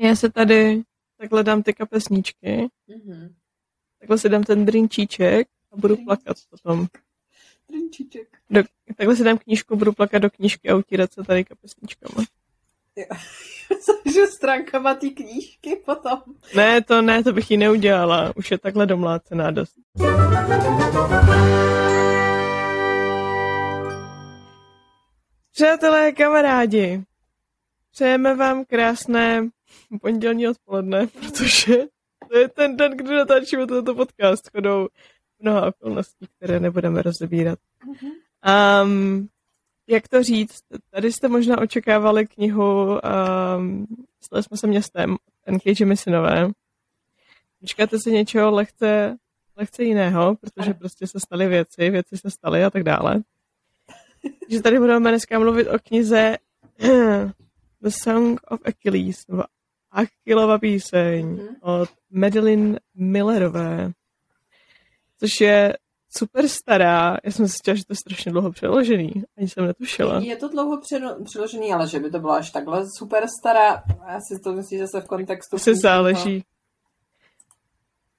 Já se tady takhle dám ty kapesníčky, Mhm. takhle si dám ten drinčíček a budu plakat potom. Drinčíček. Do, takhle si dám knížku, budu plakat do knížky a utírat se tady kapesníčkama. Takže stránkama té knížky potom. Ne, to ne, to bych ji neudělala. Už je takhle domlácená dost. Přátelé, kamarádi, přejeme vám krásné pondělní odpoledne, protože to je ten den, kdy natáčíme tento podcast chodou mnoha okolností, které nebudeme rozebírat. Um, jak to říct? Tady jste možná očekávali knihu um, Stali jsme se městem N.K. Jemisinové. Počkáte si něčeho lehce, lehce jiného, protože prostě se staly věci, věci se staly a tak dále. Takže tady budeme dneska mluvit o knize The Song of Achilles, nebo Achillova píseň Mhm. od Madeline Millerové, což je super stará. Já jsem si říkala, že to je strašně dlouho přeložený. Ani jsem netušila. Je to dlouho přeložený, ale že by to bylo až takhle super stará. Já si to myslím, že se v kontextu... To se záleží.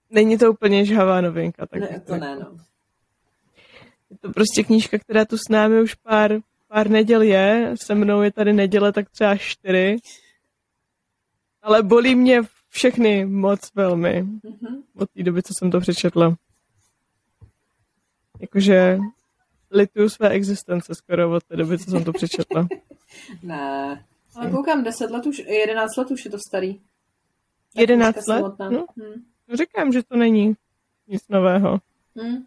Není to úplně žhavá novinka. Tak Ne, to ne, no. Je to prostě knížka, která tu s námi už pár, pár neděl je. Se mnou je tady neděle tak třeba čtyři. Ale bolí mě všechny moc velmi Mhm. od té doby, co jsem to přečetla. Jakože lituju své existence skoro od té doby, co jsem to přečetla. Ne. Ale koukám, 10 let už, 11 let už je to starý. Ta 11 knížka let? samotná. No. Hm. Říkám, že to není nic nového. Hm.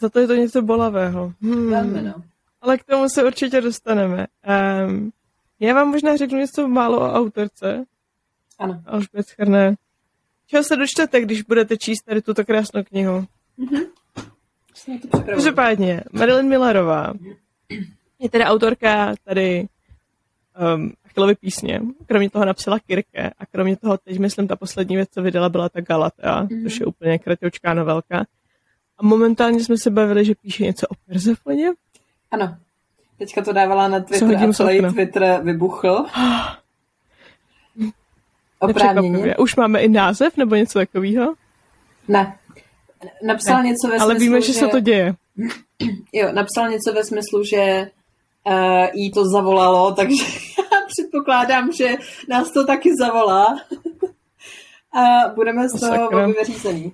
Za to je to něco bolavého. Hmm. Velmi, no. Ale k tomu se určitě dostaneme. Um, já vám možná řeknu něco málo o autorce. Ano. Alžbět Schrné. Čeho se dočtete, když budete číst tady tuto krásnou knihu? Připravená. Každopádně, Marilyn Millerová je teda autorka tady um, Achillovy písně. Kromě toho napsala Kirke a kromě toho teď, myslím, ta poslední věc, co vydala, byla ta Galatea, mm-hmm. což je úplně kratoučká novelka. A momentálně jsme se bavili, že píše něco o Persefoně. Ano. Teďka to dávala na Twitter a celý okna. Twitter vybuchl. Oprávněně. Už máme i název nebo něco takového, Ne. Napsal něco ve ale smyslu, víme, že se to děje. Jo, napsal něco ve smyslu, že uh, jí to zavolalo, takže já předpokládám, že nás to taky zavolá. A budeme z toho vyřízený.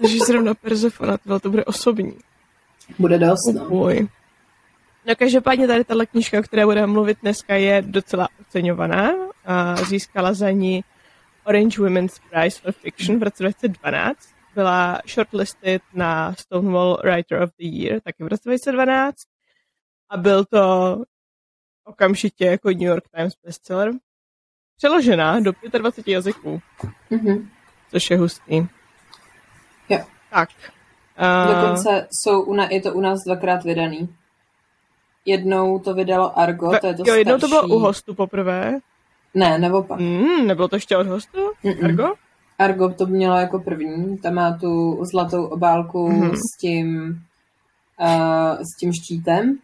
Takže zrovna Persefona, to bude osobní. Bude dost, no. No každopádně tady tahle knížka, o které budeme mluvit dneska, je docela oceňovaná. A získala za ní Orange Women's Prize for Fiction v roce 2012. Byla shortlisted na Stonewall Writer of the Year taky v roce 2012. A byl to okamžitě jako New York Times bestseller. Přeložená do 25 jazyků, Mhm. což je hustý. Jo. Tak. A- Dokonce jsou u na, je to u nás dvakrát vydaný. Jednou to vydalo Argo, to je to jo, jednou to starší. bylo u hostu poprvé. Ne, nebo pak. Mm, nebylo to ještě od hostu? Mm-mm. Argo? Argo to mělo jako první, tam má tu zlatou obálku Mhm. s tím uh, s tím štítem.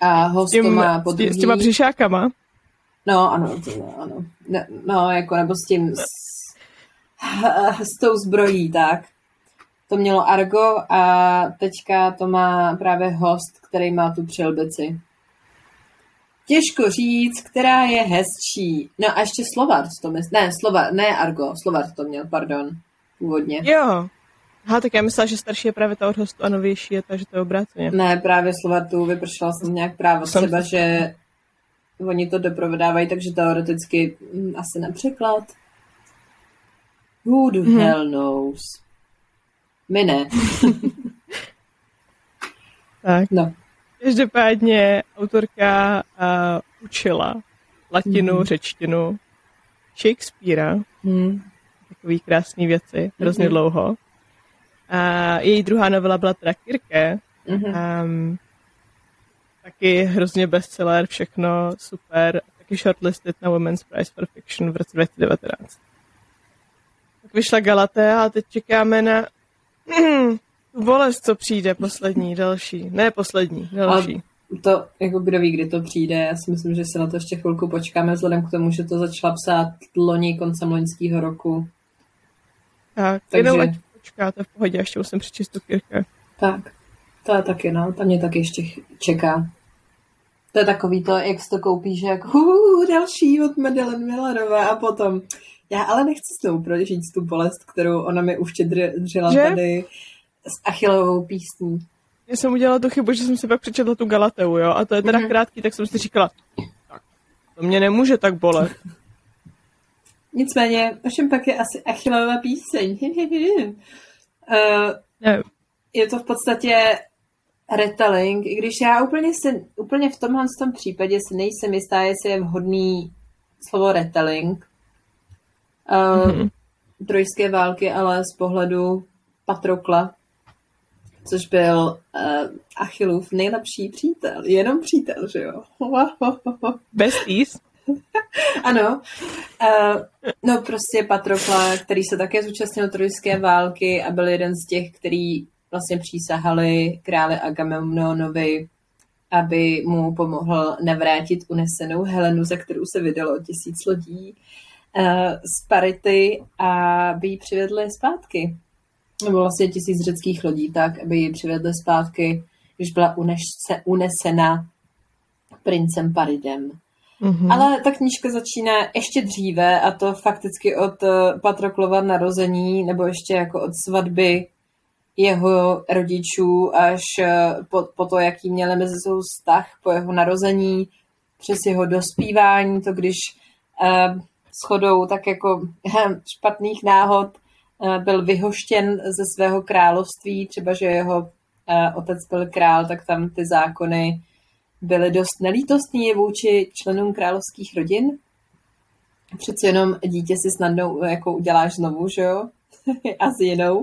A host tím, to má po tím, s druhý. těma břišákama. No, ano, to, ano. Ne, no, jako nebo s tím, s, s tou zbrojí, tak. To mělo Argo a teďka to má právě host, který má tu přilbici. Těžko říct, která je hezčí. No a ještě Slovart to myslí. Ne, Slova, ne Argo, Slovart to měl, pardon, původně. Jo. Aha, tak já myslela, že starší je právě ta od hostu a novější je ta, že to je obráceně. Ne, právě Slovartu vypršela jsem nějak právo Jsem- třeba, že oni to doprovodávají, takže teoreticky hm, asi na překlad. Who the Mhm. hell knows? My ne. Tak. No. Každopádně autorka uh, učila latinu, Mhm. řečtinu, Shakespearea, Hm. takový krásný věci, hrozně Mhm. dlouho. A její druhá novela byla teda Kirke, Mhm. Um, taky hrozně bestseller, všechno super. Taky shortlisted na Women's Prize for Fiction v roce 2019. Tak vyšla Galatea a teď čekáme na tu bolest, co přijde poslední, další. Ne poslední, další. to, jako kdo ví, kdy to přijde, já si myslím, že se na to ještě chvilku počkáme, vzhledem k tomu, že to začala psát loni koncem loňského roku. Tak, Takže... jenom ať počkáte v pohodě, ještě musím přečíst tu kirke. Tak, to je taky, no, tam mě taky ještě čeká. To je takový to, jak si to koupíš, jako uh, další od Madeleine Millerové a potom já ale nechci s tou prožít tu bolest, kterou ona mi uštědřila tady s Achillovou písní. Já jsem udělala tu chybu, že jsem si pak přečetla tu Galateu, jo, a to je teda mm-hmm. krátký, tak jsem si říkala, tak, to mě nemůže tak bolet. Nicméně, o čem pak je asi Achillová píseň? uh, ne. Je to v podstatě retelling, i když já úplně, si, úplně v tomhle tom případě si nejsem jistá, jestli je vhodný slovo retelling. Uh, mm-hmm. Trojské války, ale z pohledu Patrokla, což byl uh, Achillův nejlepší přítel. Jenom přítel, že jo? Besties. ano. Uh, no prostě Patrokla, který se také zúčastnil trojské války a byl jeden z těch, který vlastně přísahali králi Agamemnonovi, aby mu pomohl navrátit unesenou Helenu, za kterou se vydalo tisíc lodí z Parity a by ji přivedli zpátky. Nebo vlastně tisíc řeckých lodí, tak, aby ji přivedli zpátky, když byla unešce, unesena princem Paridem. Mm-hmm. Ale ta knížka začíná ještě dříve a to fakticky od eh, Patroklova narození nebo ještě jako od svatby jeho rodičů až eh, po, po to, jaký měli mezi sebou vztah po jeho narození, přes jeho dospívání, to když eh, shodou tak jako špatných náhod eh, byl vyhoštěn ze svého království, třeba že jeho eh, otec byl král, tak tam ty zákony byly dost nelítostní vůči členům královských rodin. Přece jenom dítě si snadno jako uděláš znovu, že jo? A s jinou.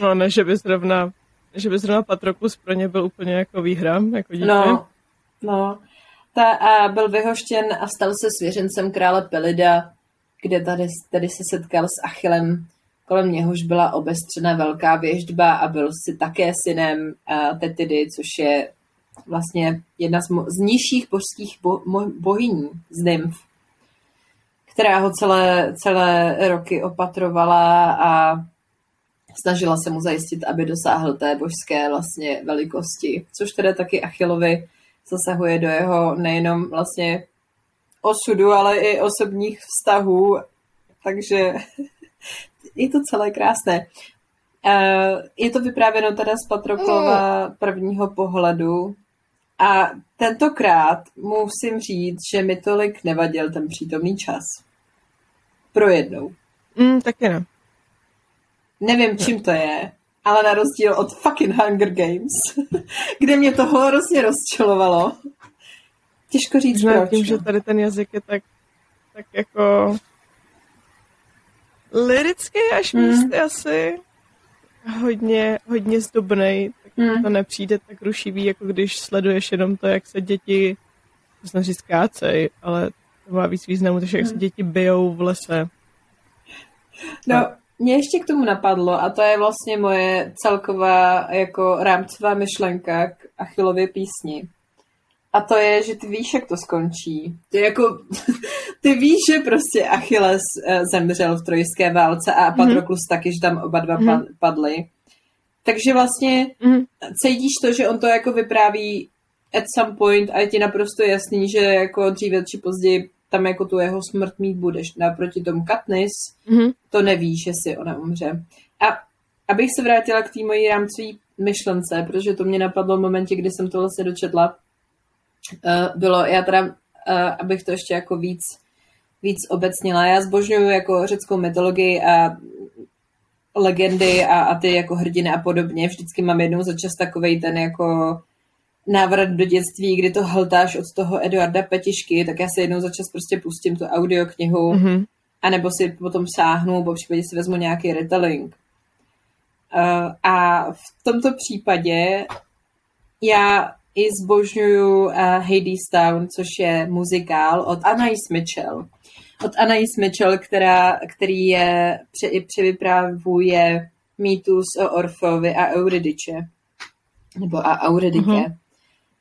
No ne, že by zrovna, že by zrovna Patroklus pro ně byl úplně jako výhra, jako dítě. No, no. Ta, a byl vyhoštěn a stal se svěřencem krále Pelida, kde tady, tady se setkal s Achillem, kolem něhož byla obestřena velká věždba a byl si také synem Tetidy, což je vlastně jedna z, mo- z nižších božských bo- bohyní z nymf, která ho celé, celé roky opatrovala a snažila se mu zajistit, aby dosáhl té božské vlastně velikosti, což tedy taky Achillovi zasahuje do jeho nejenom vlastně osudu, ale i osobních vztahů, takže je to celé krásné. Eh, je to vyprávěno teda z Patroklova prvního pohledu a tentokrát musím říct, že mi tolik nevadil ten přítomný čas. Pro jednou. Mm, taky ne. Nevím, čím to je, ale na rozdíl od fucking Hunger Games, kde mě to hrozně rozčilovalo, Těžko říct Možná proč. tím, že no. tady ten jazyk je tak, tak jako lirický až mm. místy asi. Hodně, hodně zdobnej, tak mm. to nepřijde tak rušivý, jako když sleduješ jenom to, jak se děti, snaží skácej, ale to má víc významu, takže jak se mm. děti bijou v lese. No, mě ještě k tomu napadlo a to je vlastně moje celková jako rámcová myšlenka k Achillově písni. A to je, že ty víš, jak to skončí. Ty jako, ty víš, že prostě Achilles eh, zemřel v trojské válce a Patroklus mm-hmm. taky, že tam oba dva mm-hmm. padly. Takže vlastně mm-hmm. cítíš to, že on to jako vypráví at some point a je ti naprosto jasný, že jako dříve či později tam jako tu jeho smrt mít budeš. Naproti tomu Katniss mm-hmm. to neví, že si ona umře. A abych se vrátila k té mojí rámcové myšlence, protože to mě napadlo v momentě, kdy jsem to vlastně dočetla, Eh, bylo, já teda, uh, abych to ještě jako víc, víc obecnila, já zbožňuju jako řeckou mytologii a legendy a, a ty jako hrdiny a podobně. Vždycky mám jednou za čas takovej ten jako návrat do dětství, kdy to hltáš od toho Eduarda Petišky, tak já si jednou za čas prostě pustím tu audioknihu mm-hmm. anebo si potom sáhnu, po případě si vezmu nějaký retelling. Uh, a v tomto případě já i zbožňuju uh, Hades Town, což je muzikál od Anais Mitchell. Od Anais Mitchell, která, který je, pře, převyprávuje mýtus o Orfovi a Euridice. Nebo a Euridike. Mm-hmm.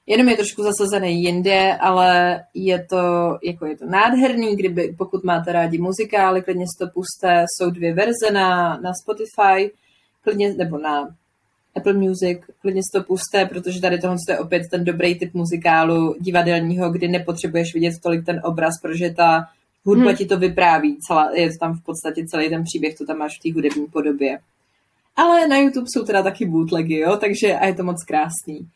Jenom je trošku zasazený jinde, ale je to, jako je to nádherný, kdyby, pokud máte rádi muzikály, klidně si to puste, jsou dvě verze na, na Spotify, klidně, nebo na Apple Music, klidně si to puste, protože tady tohle je opět ten dobrý typ muzikálu divadelního, kdy nepotřebuješ vidět tolik ten obraz, protože ta hudba hmm. ti to vypráví, celá, je to tam v podstatě celý ten příběh, to tam máš v té hudební podobě. Ale na YouTube jsou teda taky bootlegy, jo, takže a je to moc krásný.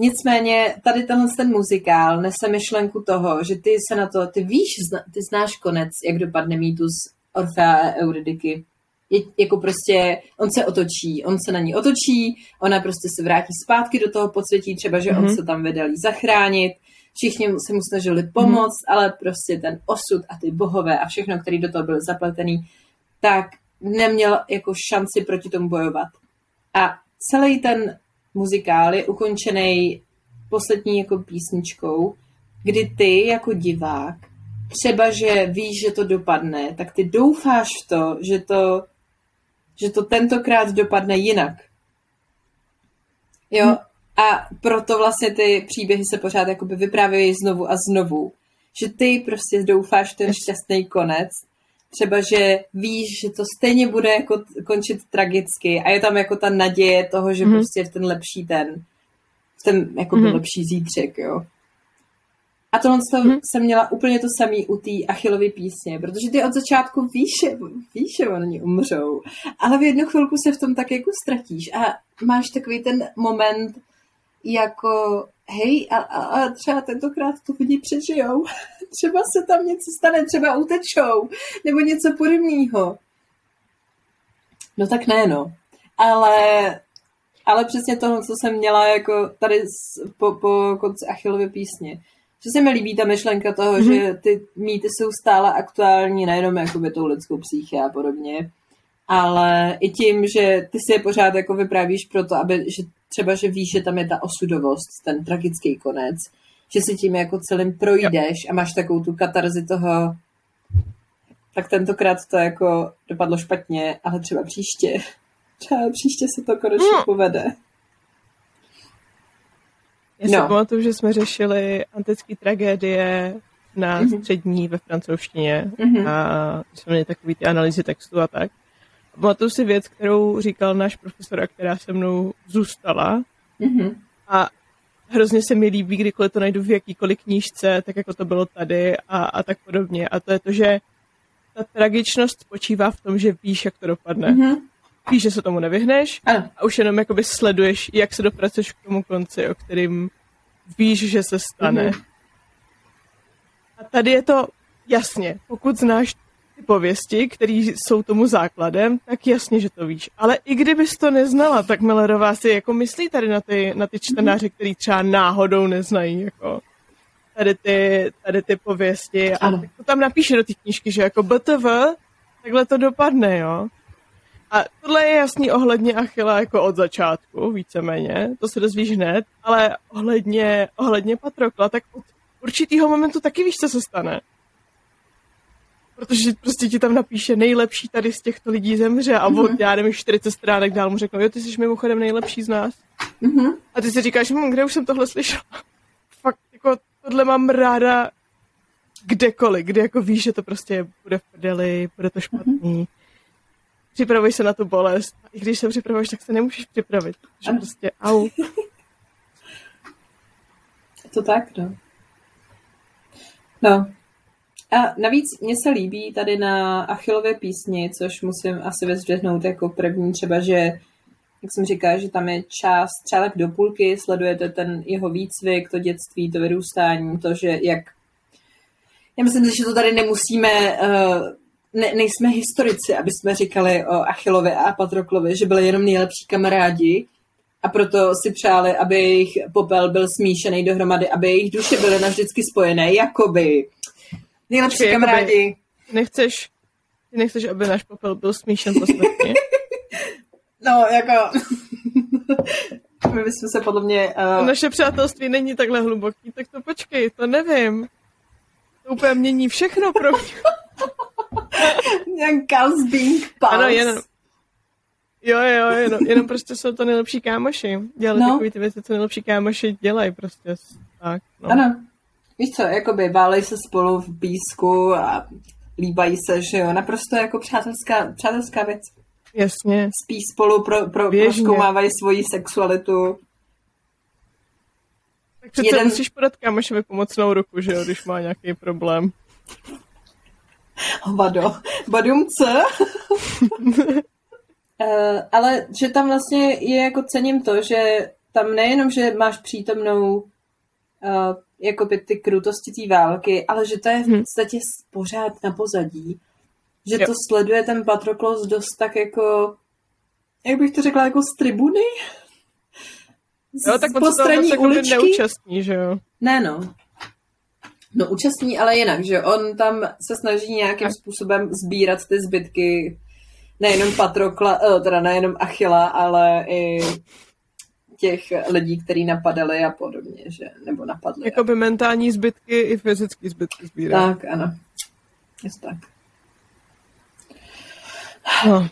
Nicméně tady tenhle ten muzikál nese myšlenku toho, že ty se na to, ty víš, ty znáš konec, jak dopadne mýtus Orfea a Euridiky. Je, jako prostě, on se otočí, on se na ní otočí, ona prostě se vrátí zpátky do toho podsvětí, třeba, že mm-hmm. on mhm. se tam vydal zachránit, všichni se mu snažili pomoct, mm-hmm. ale prostě ten osud a ty bohové a všechno, který do toho byl zapletený, tak neměl jako šanci proti tomu bojovat. A celý ten muzikál je ukončený poslední jako písničkou, kdy ty jako divák, třeba, že víš, že to dopadne, tak ty doufáš v to, že to, že to tentokrát dopadne jinak. Jo, hm. a proto vlastně ty příběhy se pořád jakoby vyprávějí znovu a znovu. Že ty prostě doufáš ten šťastný konec třeba, že víš, že to stejně bude jako končit tragicky a je tam jako ta naděje toho, že mm. prostě v ten lepší ten, v ten jako mm. lepší zítřek, jo. A tohle mm. jsem měla úplně to samý u té Achillovy písně, protože ty od začátku víš, víš, že oni umřou, ale v jednu chvilku se v tom tak jako ztratíš a máš takový ten moment jako hej, a, a, a třeba tentokrát to lidi přežijou. třeba se tam něco stane, třeba utečou, nebo něco podobného. No tak ne, no. Ale, ale přesně to, co jsem měla jako tady po, po konci Achillovy písně. Že se mi líbí ta myšlenka toho, mm-hmm. že ty mýty jsou stále aktuální, nejenom jakoby tou lidskou psyché a podobně, ale i tím, že ty si je pořád jako vyprávíš proto, aby, že třeba, že víš, že tam je ta osudovost, ten tragický konec, že si tím jako celým projdeš a máš takovou tu katarzi toho, tak tentokrát to jako dopadlo špatně, ale třeba příště, třeba příště se to konečně no. povede. Já si no. pamatuju, že jsme řešili antické tragédie na mm-hmm. střední ve francouzštině mm-hmm. a jsme měli takový ty analýzy textu a tak. Pamatuju si věc, kterou říkal náš profesor a která se mnou zůstala. Mm-hmm. A hrozně se mi líbí, kdykoliv to najdu v jakýkoliv knížce, tak jako to bylo tady a, a tak podobně. A to je to, že ta tragičnost spočívá v tom, že víš, jak to dopadne. Mm-hmm. Víš, že se tomu nevyhneš ano. a už jenom jakoby sleduješ, jak se dopracuješ k tomu konci, o kterým víš, že se stane. Mm-hmm. A tady je to jasně, pokud znáš ty pověsti, které jsou tomu základem, tak jasně, že to víš. Ale i kdybys to neznala, tak Millerová si jako myslí tady na ty, na ty čtenáře, který třeba náhodou neznají, jako tady ty, tady ty pověsti. A tak to tam napíše do té knížky, že jako BTV, takhle to dopadne, jo. A tohle je jasný ohledně Achila jako od začátku, víceméně, to se dozvíš hned, ale ohledně, ohledně Patrokla, tak od určitého momentu taky víš, co se stane protože prostě ti tam napíše nejlepší tady z těchto lidí zemře a mm-hmm. od, já nevím, 40 stránek dál mu řeknou, jo, ty jsi mimochodem nejlepší z nás. Mm-hmm. A ty si říkáš, hm, kde už jsem tohle slyšela? Fakt, jako tohle mám ráda kdekoliv, kde jako víš, že to prostě bude v prdeli, bude to špatný. Mm-hmm. Připravuj se na tu bolest. A i když se připravuješ, tak se nemůžeš připravit. Že prostě au. to tak, no. No, a navíc mně se líbí tady na Achillově písni, což musím asi vyzdvihnout jako první, třeba, že jak jsem říkala, že tam je část třeba do půlky, sledujete ten jeho výcvik, to dětství, to vyrůstání, to, že jak... Já myslím, že to tady nemusíme, uh, ne, nejsme historici, aby jsme říkali o Achillovi a Patroklovi, že byli jenom nejlepší kamarádi a proto si přáli, aby jejich popel byl smíšený dohromady, aby jejich duše byly navždycky spojené, jakoby Nejlepší Počkej, kamarádi. Jakoby, nechceš, nechceš, aby náš popel byl smíšen posledně? no, jako... My bychom se podle mě... Uh... Naše přátelství není takhle hluboký, tak to počkej, to nevím. To úplně mění všechno pro mě. Jak Carl's being pals. Ano, jen... Jo, jo, jenom, jenom prostě jsou to nejlepší kámoši. Dělali no. takové ty věci, co nejlepší kámoši dělají prostě. Tak, no. Ano. Víš co, jakoby válej se spolu v písku a líbají se, že jo, naprosto jako přátelská, přátelská věc. Jasně. Spí spolu, pro, pro, proškoumávají svoji sexualitu. Tak přece Jeden... musíš podat kámošovi pomocnou ruku, že jo, když má nějaký problém. Hovado. Badumce. Uh, ale že tam vlastně je jako cením to, že tam nejenom, že máš přítomnou uh, jako by ty krutosti té války, ale že to je v hmm. podstatě pořád na pozadí. Že jo. to sleduje ten Patroklos dost tak jako, jak bych to řekla, jako z tribuny? Z, jo, tak po straní uličky? neúčastní, že jo? Ne, no. No účastní, ale jinak, že on tam se snaží nějakým způsobem sbírat ty zbytky nejenom Patrokla, eh, teda nejenom Achila, ale i těch lidí, který napadali a podobně, že, nebo napadli. Jakoby mentální zbytky i fyzické zbytky sbírá. Tak, ano. Je tak. No.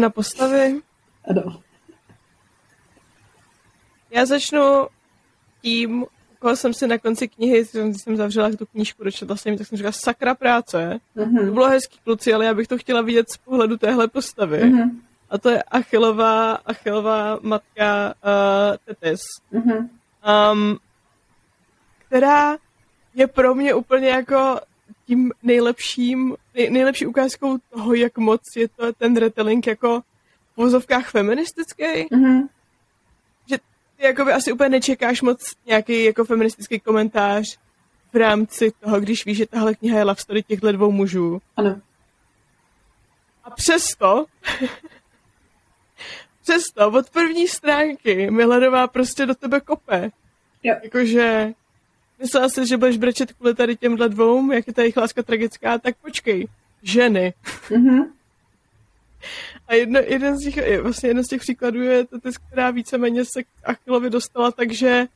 Na postavy. Ano. Já začnu tím, koho jsem si na konci knihy, když jsem zavřela tu knížku, dočetla jsem tak jsem říkala, sakra práce. Mm-hmm. To bylo hezký kluci, ale já bych to chtěla vidět z pohledu téhle postavy. Mm-hmm. A to je Achilová, Achilová matka uh, Tetis. Mm-hmm. Um, která je pro mě úplně jako tím nejlepším, nej, nejlepší ukázkou toho, jak moc je to ten retelling jako v vozovkách feministický. Mm-hmm ty jakoby asi úplně nečekáš moc nějaký jako feministický komentář v rámci toho, když víš, že tahle kniha je love story těchto dvou mužů. Ano. A přesto, přesto od první stránky Millerová prostě do tebe kope. Jo. Jakože myslela si, že budeš brečet kvůli tady těmhle dvou, jak je ta jejich láska tragická, tak počkej. Ženy. Mm-hmm. A jedno, jeden z těch, vlastně jeden z těch příkladů je to, která víceméně se k Achilovi dostala, takže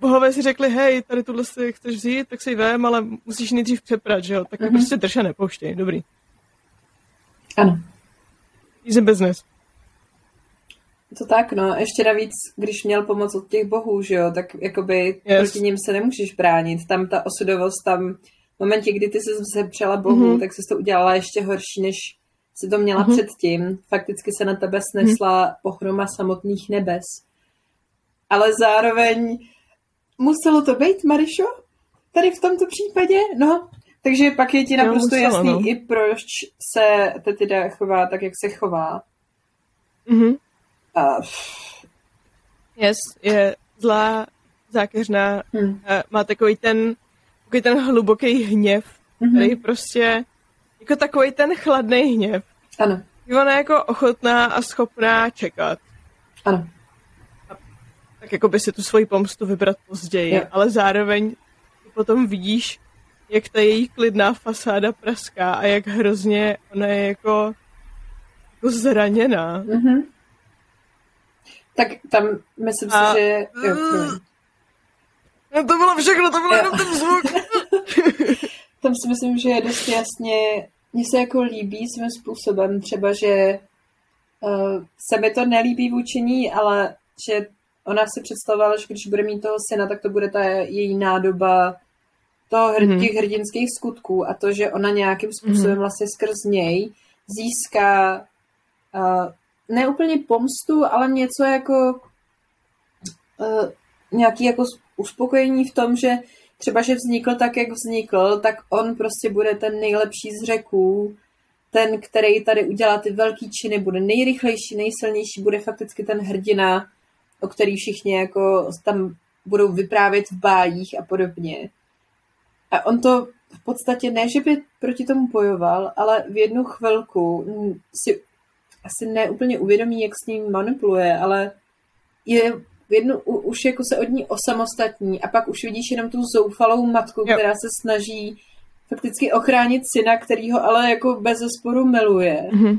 bohové si řekli, hej, tady tuhle si chceš vzít, tak si ji vem, ale musíš nejdřív přeprat, že jo? Tak mm-hmm. prostě drž a nepouštěj, dobrý. Ano. Easy business. To tak, no. Ještě navíc, když měl pomoc od těch bohů, že jo, tak jakoby yes. proti ním se nemůžeš bránit. Tam ta osudovost, tam v momentě, kdy ty se přela bohu, mm-hmm. tak jsi to udělala ještě horší, než si to měla mm-hmm. předtím. Fakticky se na tebe snesla mm-hmm. pohroma samotných nebes. Ale zároveň muselo to být, Marišo? Tady v tomto případě? No, takže pak je ti naprosto musela, jasný no. i proč se Tetida chová tak, jak se chová. Mm-hmm. A... Yes, je zlá, zákeřná, hmm. má takový ten, takový ten hluboký hněv, mm-hmm. který prostě, jako takový ten chladný hněv, ano. Ona je jako ochotná a schopná čekat. Ano. A tak jako by si tu svoji pomstu vybrat později, jo. ale zároveň potom vidíš, jak ta její klidná fasáda praská a jak hrozně ona je jako, jako zraněná. Mm-hmm. Tak tam myslím a... si, že... Jo, no to bylo všechno, to bylo jenom ten zvuk. tam si myslím, že je dost jasně mně se jako líbí svým způsobem třeba, že uh, se mi to nelíbí vůči ní, ale že ona si představovala, že když bude mít toho syna, tak to bude ta její nádoba toho hr- mm-hmm. těch hrdinských skutků a to, že ona nějakým způsobem mm-hmm. vlastně skrz něj získá uh, ne úplně pomstu, ale něco jako uh, nějaký jako uspokojení v tom, že třeba, že vznikl tak, jak vznikl, tak on prostě bude ten nejlepší z řeků, ten, který tady udělá ty velký činy, bude nejrychlejší, nejsilnější, bude fakticky ten hrdina, o který všichni jako tam budou vyprávět v bájích a podobně. A on to v podstatě ne, že by proti tomu bojoval, ale v jednu chvilku si asi neúplně uvědomí, jak s ním manipuluje, ale je v jednu už jako se od ní osamostatní a pak už vidíš jenom tu zoufalou matku, jo. která se snaží fakticky ochránit syna, který ho ale jako bez zesporu miluje. Mm-hmm.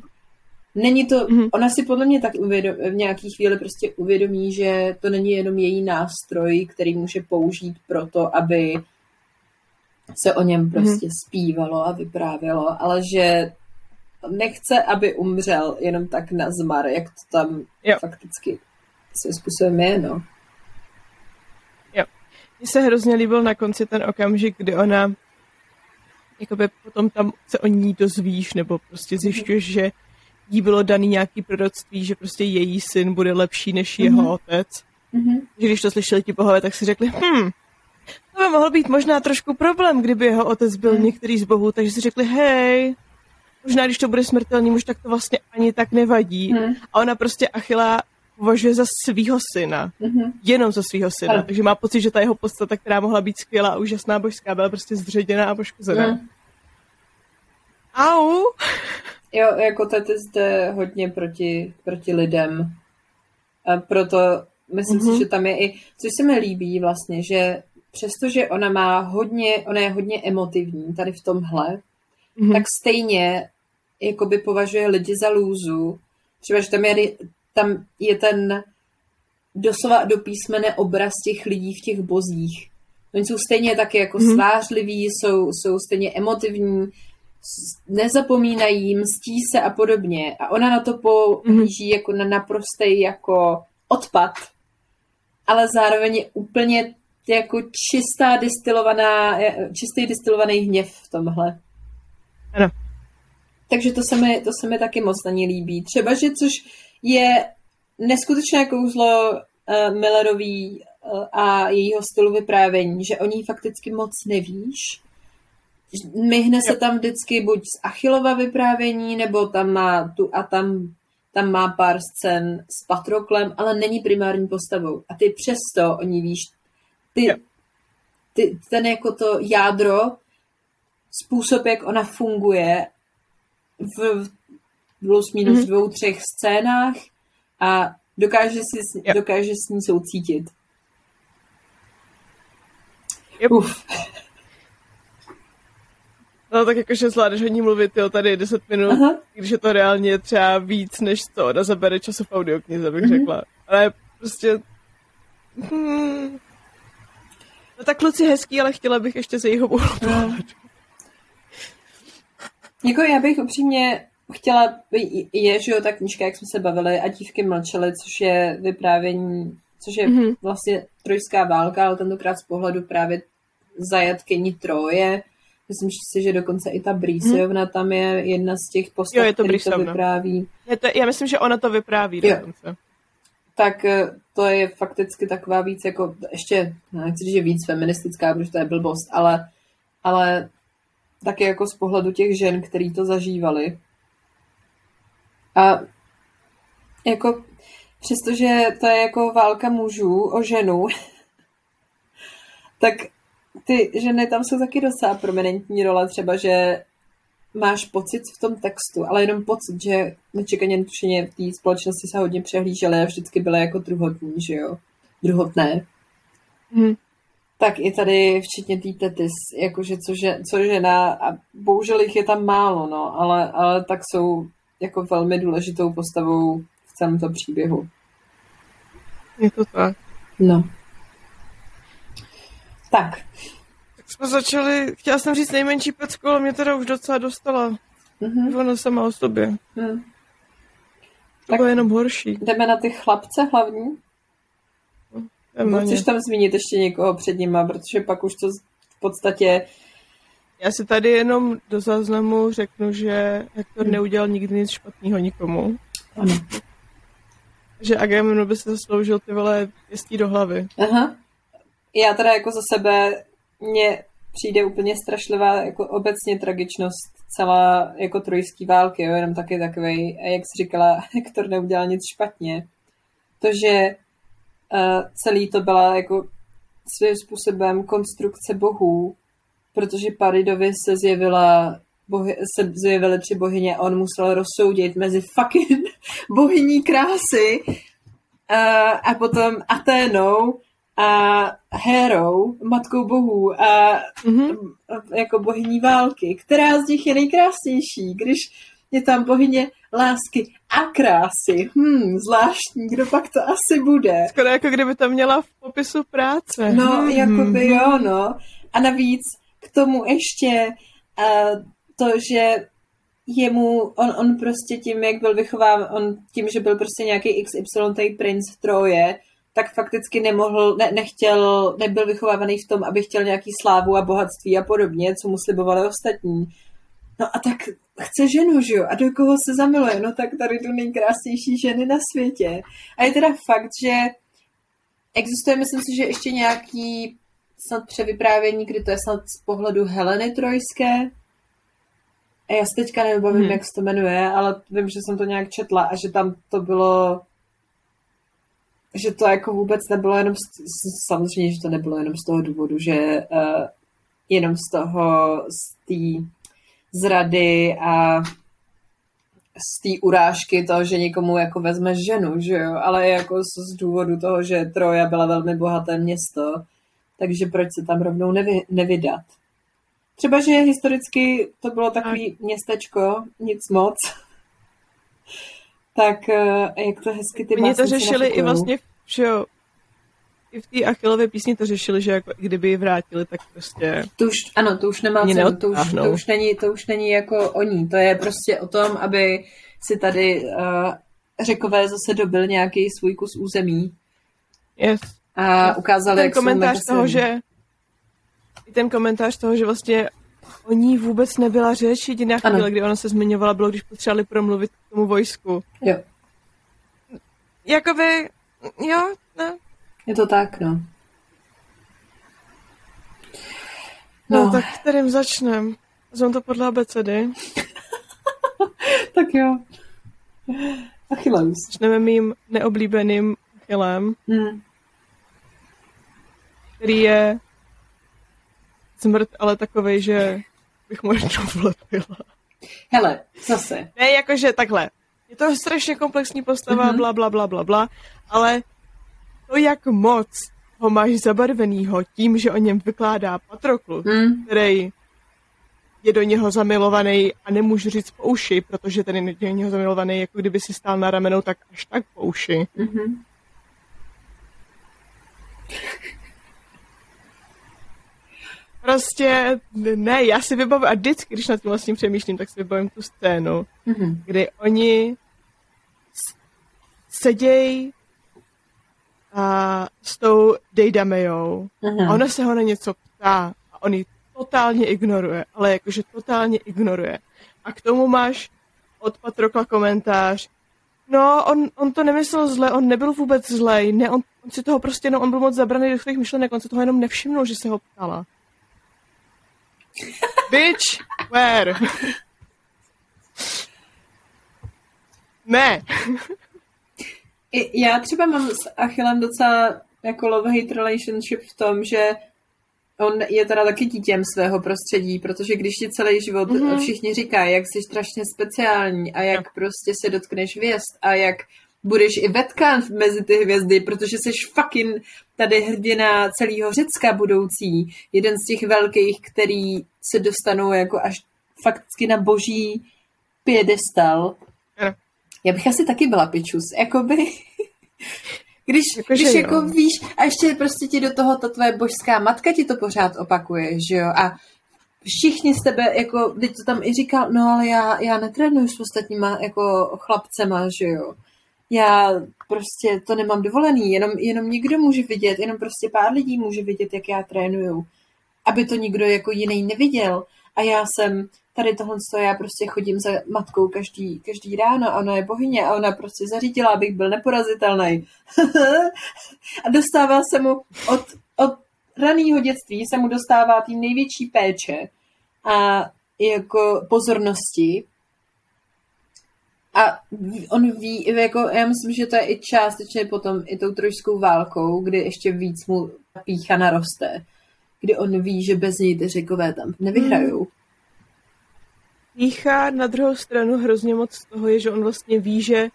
Není to, mm-hmm. ona si podle mě tak uvědom, v nějaký chvíli prostě uvědomí, že to není jenom její nástroj, který může použít pro to, aby se o něm prostě mm-hmm. zpívalo a vyprávělo, ale že nechce, aby umřel jenom tak na zmar, jak to tam Jo. fakticky svým způsobem je, no. Mně se hrozně líbil na konci ten okamžik, kdy ona jakoby potom tam se o ní dozvíš, nebo prostě zjišťuješ, že jí bylo daný nějaký proroctví, že prostě její syn bude lepší než jeho Mhm. otec. Mhm. Že když to slyšeli ti bohové, tak si řekli, hm, to by mohl být možná trošku problém, kdyby jeho otec byl Hmm. některý z bohů, takže si řekli, hej, možná když to bude smrtelný muž, tak to vlastně ani tak nevadí. Mhm. A ona prostě Achila považuje za svýho syna. Mhm. Jenom za svýho syna. Ano. Takže má pocit, že ta jeho podstata, která mohla být skvělá a úžasná božská, byla prostě zředěná a poškozená. Mhm. Au! Jo, jako to je zde hodně proti, proti lidem. A proto myslím Mhm. si, že tam je i, což se mi líbí vlastně, že přestože ona má hodně, ona je hodně emotivní tady v tomhle, Mhm. tak stejně jakoby považuje lidi za lůzu. Třeba, že tam je, tam je ten doslova do písmene obraz těch lidí v těch bozích. Oni jsou stejně taky jako Mhm. svářliví, jsou, jsou stejně emotivní, nezapomínají, mstí se a podobně. A ona na to pohlíží jako na naprostý jako odpad, ale zároveň je úplně jako čistá distilovaná, čistý distilovaný hněv v tomhle. Ano. Takže to se, mi, to se mi taky moc na ní líbí. Třeba, že což je neskutečné kouzlo uh, Millerový uh, a jejího stylu vyprávění, že o ní fakticky moc nevíš. Myhne se tam vždycky buď z Achilova vyprávění, nebo tam má tu a tam, tam má pár scén s Patroklem, ale není primární postavou. A ty přesto o ní víš. Ty, ty, ten jako to jádro, způsob, jak ona funguje v plus minus Mhm. dvou, třech scénách a dokáže, si, s- Jo. dokáže s ní soucítit. Yep. Uf. No tak jakože zvládneš o ní mluvit, jo, tady 10 minut, Aha. když je to reálně třeba víc, než co ona zabere času v audioknize, bych Mhm. řekla. Ale prostě... Hmm. No tak kluci hezký, ale chtěla bych ještě z jejího úhlu pohledu. Jako já bych upřímně chtěla, je, že jo, ta knížka, jak jsme se bavili, a dívky mlčely, což je vyprávění, což je Mhm. vlastně trojská válka, ale tentokrát z pohledu právě zajatkyní Troje. Myslím si, že dokonce i ta Brýsejovna tam je jedna z těch postav, Jo, je to který to vypráví. Je to, já myslím, že ona to vypráví Jo. dokonce. Tak eh, to je fakticky taková víc jako, ještě, nechci říct, že víc feministická, protože to je blbost, ale, ale taky jako z pohledu těch žen, který to zažívali. A jako, přestože to je jako válka mužů o ženu, tak ty ženy tam jsou taky docela prominentní role, třeba, že máš pocit v tom textu, ale jenom pocit, že nečekaně netušeně v té společnosti se hodně přehlížely a vždycky byly jako druhotní, že jo? Druhotné. Mhm. Tak i tady, včetně té tety, jakože co, že, co žena, a bohužel jich je tam málo, no, ale, ale tak jsou jako velmi důležitou postavou v celém tom příběhu. Je to tak. No. Tak jsme začali, chtěla jsem říct nejmenší pecku, ale mě teda už docela dostala. mhm. Ona sama o sobě. hm. To bylo jenom horší. jdeme na ty chlapce hlavní. Nebo chceš tam zmínit ještě někoho před nima, protože pak už to v podstatě Já si tady jenom do záznamu řeknu, že Hector Hmm. neudělal nikdy nic špatného nikomu. Ano. Že Agamemnon by se zasloužil ty vole pěstí do hlavy. Aha. Já teda jako za sebe mně přijde úplně strašlivá jako obecně tragičnost celá jako trojský války, jo, jenom taky takovej, jak jsi říkala, Hektor neudělal nic špatně. To, že uh, celý to byla jako svým způsobem konstrukce bohů, protože Paridovi se zjevila bohy, se zjevily tři bohyně a on musel rozsoudit mezi fucking bohyní krásy uh, a potom Aténou a Hérou, matkou bohů a Mhm. jako bohyní války. Která z nich je nejkrásnější, když je tam bohyně lásky a krásy. Hmm, zvláštní, kdo pak to asi bude. Skoro jako kdyby to měla v popisu práce. No, Mhm. jakoby jo, no. A navíc k tomu ještě uh, to, že jemu, on, on prostě tím, jak byl vychován, on tím, že byl prostě nějaký XY princ v Troje, tak fakticky nemohl, ne, nechtěl, nebyl vychovávaný v tom, aby chtěl nějaký slávu a bohatství a podobně, co mu slibovali ostatní. No a tak chce ženu, že jo? A do koho se zamiluje? No tak tady tu nejkrásnější ženy na světě. A je teda fakt, že existuje, myslím si, že ještě nějaký snad převyprávění, kdy to je snad z pohledu Heleny Trojské. A já se teďka nevím, hmm. jak se to jmenuje, ale vím, že jsem to nějak četla a že tam to bylo že to jako vůbec nebylo jenom, z, samozřejmě, že to nebylo jenom z toho důvodu, že uh, jenom z toho, z té zrady a z té urážky toho, že někomu jako vezme ženu, že jo, ale jako z, z důvodu toho, že Troja byla velmi bohaté město, takže proč se tam rovnou nevy, nevydat. Třeba, že historicky to bylo takový městečko, nic moc, tak eh, jak to hezky ty Oni to řešili i vlastně, že jo, i v té Achillové písni to řešili, že jako kdyby ji vrátili, tak prostě... To už, ano, to už nemá cenu, to už, to, už není, to už není jako o ní, to je prostě o tom, aby si tady uh, řekové zase dobil nějaký svůj kus území. Yes. A ukázali, ten jak komentář jsou toho, že i ten komentář toho, že vlastně o ní vůbec nebyla řeč, jediná chvíle, kdy ona se zmiňovala, bylo, když potřebovali promluvit k tomu vojsku. Jo. Jakoby, jo, ne. Je to tak, no. No, no tak kterým začnem? Zvám to podle abecedy. tak jo. Achilleus. Začneme mým neoblíbeným Achillem, hmm. který je smrt, ale takovej, že bych jednou vlepila. Hele, zase. Ne, jakože takhle. Je to strašně komplexní postava, mm-hmm. bla, bla, bla, bla, bla, ale to, jak moc ho máš zabarvenýho tím, že o něm vykládá Patroklu, mm. který je do něho zamilovaný a nemůžu říct po uši, protože ten je do něho zamilovaný, jako kdyby si stál na ramenou, tak až tak po uši. Mm-hmm. Prostě ne, já si vybavím, a vždycky, když nad tím vlastně přemýšlím, tak si vybavím tu scénu, mm-hmm. kdy oni sedějí a s tou Dejdamejou mm-hmm. a ona se ho na něco ptá a on ji totálně ignoruje, ale jakože totálně ignoruje. A k tomu máš od Patrokla komentář, no, on, on to nemyslel zle, on nebyl vůbec zlej, ne, on, on si toho prostě, no, on byl moc zabraný do svých myšlenek, on se toho jenom nevšimnul, že se ho ptala. Bitch, where? ne. Já třeba mám s Achillem docela jako love-hate relationship v tom, že on je teda taky dítěm svého prostředí, protože když ti celý život mm-hmm. všichni říkají, jak jsi strašně speciální a jak no. prostě se dotkneš hvězd a jak budeš i vetkán mezi ty hvězdy, protože jsi fucking tady hrdina celého Řecka budoucí, jeden z těch velkých, který se dostanou jako až fakticky na boží piedestal. No. Já bych asi taky byla pičus, jakoby... Když, jako, když jako jo. víš, a ještě prostě ti do toho ta tvoje božská matka ti to pořád opakuje, že jo, a všichni z tebe, jako, teď to tam i říkal, no ale já, já netrénuju s ostatníma jako chlapcema, že jo já prostě to nemám dovolený, jenom, jenom někdo může vidět, jenom prostě pár lidí může vidět, jak já trénuju, aby to nikdo jako jiný neviděl. A já jsem tady tohle, já prostě chodím za matkou každý, každý ráno a ona je bohyně a ona prostě zařídila, abych byl neporazitelný. a dostává se mu od, od raného dětství se mu dostává tým největší péče a jako pozornosti a on ví, jako, já myslím, že to je i částečně potom i tou trojskou válkou, kdy ještě víc mu pícha naroste. Kdy on ví, že bez něj ty řekové tam nevyhrajou. Hmm. Pícha na druhou stranu hrozně moc z toho je, že on vlastně ví, že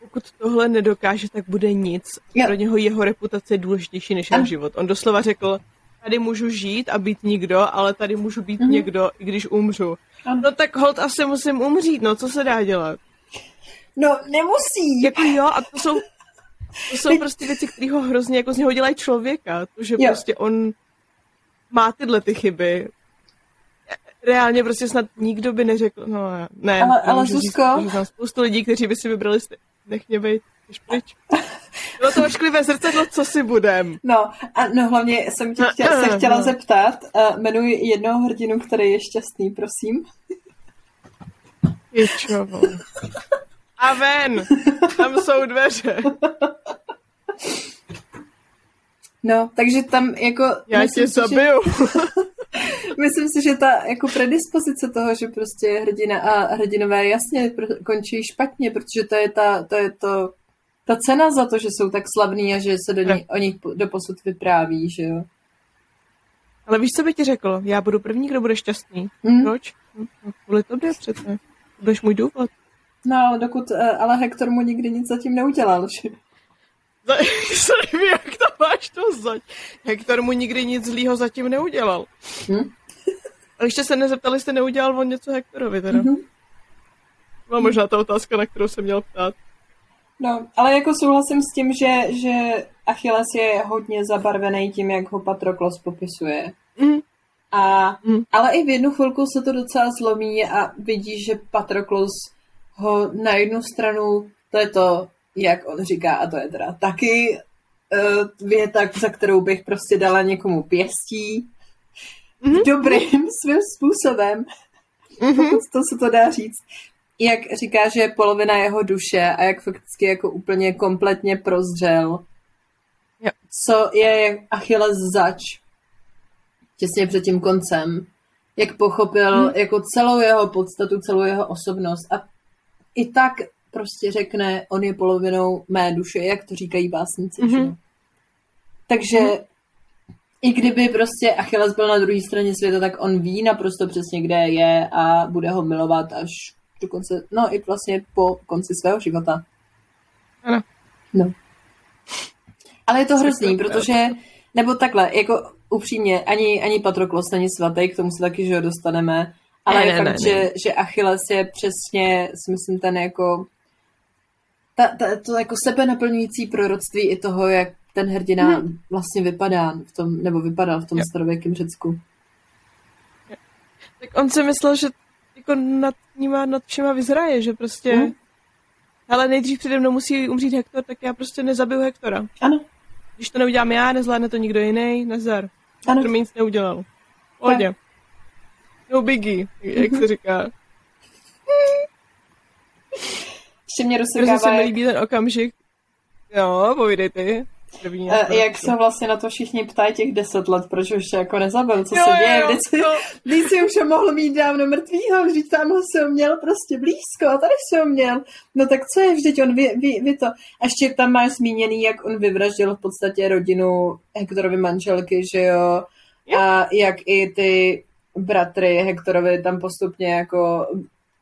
pokud tohle nedokáže, tak bude nic. Jo. Pro něho jeho reputace je důležitější než jeho život. On doslova řekl, tady můžu žít a být nikdo, ale tady můžu být mm-hmm. někdo, i když umřu. Ano. No tak hold asi musím umřít, no co se dá dělat? No, nemusí. Jako jo, a to jsou, to jsou prostě věci, které ho hrozně jako z něho dělají člověka. To, že jo. prostě on má tyhle ty chyby. reálně prostě snad nikdo by neřekl, no ne. Ale, ale Zuzko- Říct, znám spoustu lidí, kteří by si vybrali, nech mě jdeš pryč. Bylo to ošklivé zrcadlo, co si budem. No, a no hlavně jsem tě chtěla, se chtěla zeptat, uh, jmenuji jednoho hrdinu, který je šťastný, prosím. Pičovo. A ven! Tam jsou dveře. No, takže tam jako... Já tě si, že- zabiju. Myslím si, že ta jako predispozice toho, že prostě hrdina a hrdinové jasně končí špatně, protože to je ta, to je to, ta cena za to, že jsou tak slavní a že se do ní, o nich po- doposud vypráví, že jo. Ale víš, co by ti řekl? Já budu první, kdo bude šťastný. Hm? Proč? No, Kvůli tobě přece. Budeš můj důvod. No, ale dokud, eh, ale Hector mu nikdy nic zatím neudělal, že? Se neví, jak to máš to zať. Hektor mu nikdy nic zlýho zatím neudělal. Hm? A ještě se nezeptali, jestli neudělal on něco Hektorovi teda. Mhm. Byla možná ta otázka, na kterou jsem měl ptát. No, ale jako souhlasím s tím, že, že Achilles je hodně zabarvený tím, jak ho Patroklos popisuje. Mm. A, Mm. Ale i v jednu chvilku se to docela zlomí a vidí, že Patroklos ho na jednu stranu, to je to, jak on říká, a to je teda taky uh, věta, za kterou bych prostě dala někomu pěstí, Mhm. dobrým svým způsobem, Mhm. pokud to se to dá říct. Jak říká, že je polovina jeho duše a jak fakticky jako úplně kompletně prozřel. Jo. Co je Achilles zač těsně před tím koncem. Jak pochopil Mhm. jako celou jeho podstatu, celou jeho osobnost a i tak prostě řekne, on je polovinou mé duše, jak to říkají básnici. Mhm. že jo. Takže i kdyby prostě Achilles byl na druhé straně světa, tak on ví naprosto přesně, kde je a bude ho milovat až do konce, no i vlastně po konci svého života. Ano. No. Ale je to hrozný, protože, nebo takhle, jako upřímně, ani, ani Patroklos není svatý, k tomu se taky, že ho dostaneme, ale Ne, je ne, fakt, ne, že, ne. že Achilles je přesně, si myslím, ten jako ta, ta, to jako sebe naplňující proroctví i toho, jak ten hrdina Mhm. vlastně vypadá v tom, nebo vypadal v tom Jo. starověkém Řecku. Tak on si myslel, že jako nad nima, nad všema vyzraje, že prostě... Mhm. Ale nejdřív přede mnou musí umřít Hektor, tak já prostě nezabiju Hektora. Ano, Když to neudělám já, nezvládne to nikdo jiný, nezdar. ano. Hektor mi nic neudělal. Pohodě. No biggie, jak se říká. Ještě mě Hrozně se rozsekává, mi líbí ten okamžik. Jo, povídej ty. První eh, jak se vlastně na to všichni ptají těch deset let, proč ho ještě jako nezabil, co Jo, se jo, děje, jo, vždyť si, vždyť si už ho mohl mít dávno mrtvýho, vždyť tamhle si ho měl prostě blízko a tady si ho měl. No tak co je, vždyť on vy, vy, vy to. A ještě tam máš zmíněný, jak on vyvraždil v podstatě rodinu Hektorovy manželky, že jo, Jo. a jak i ty bratry Hektorovi tam postupně jako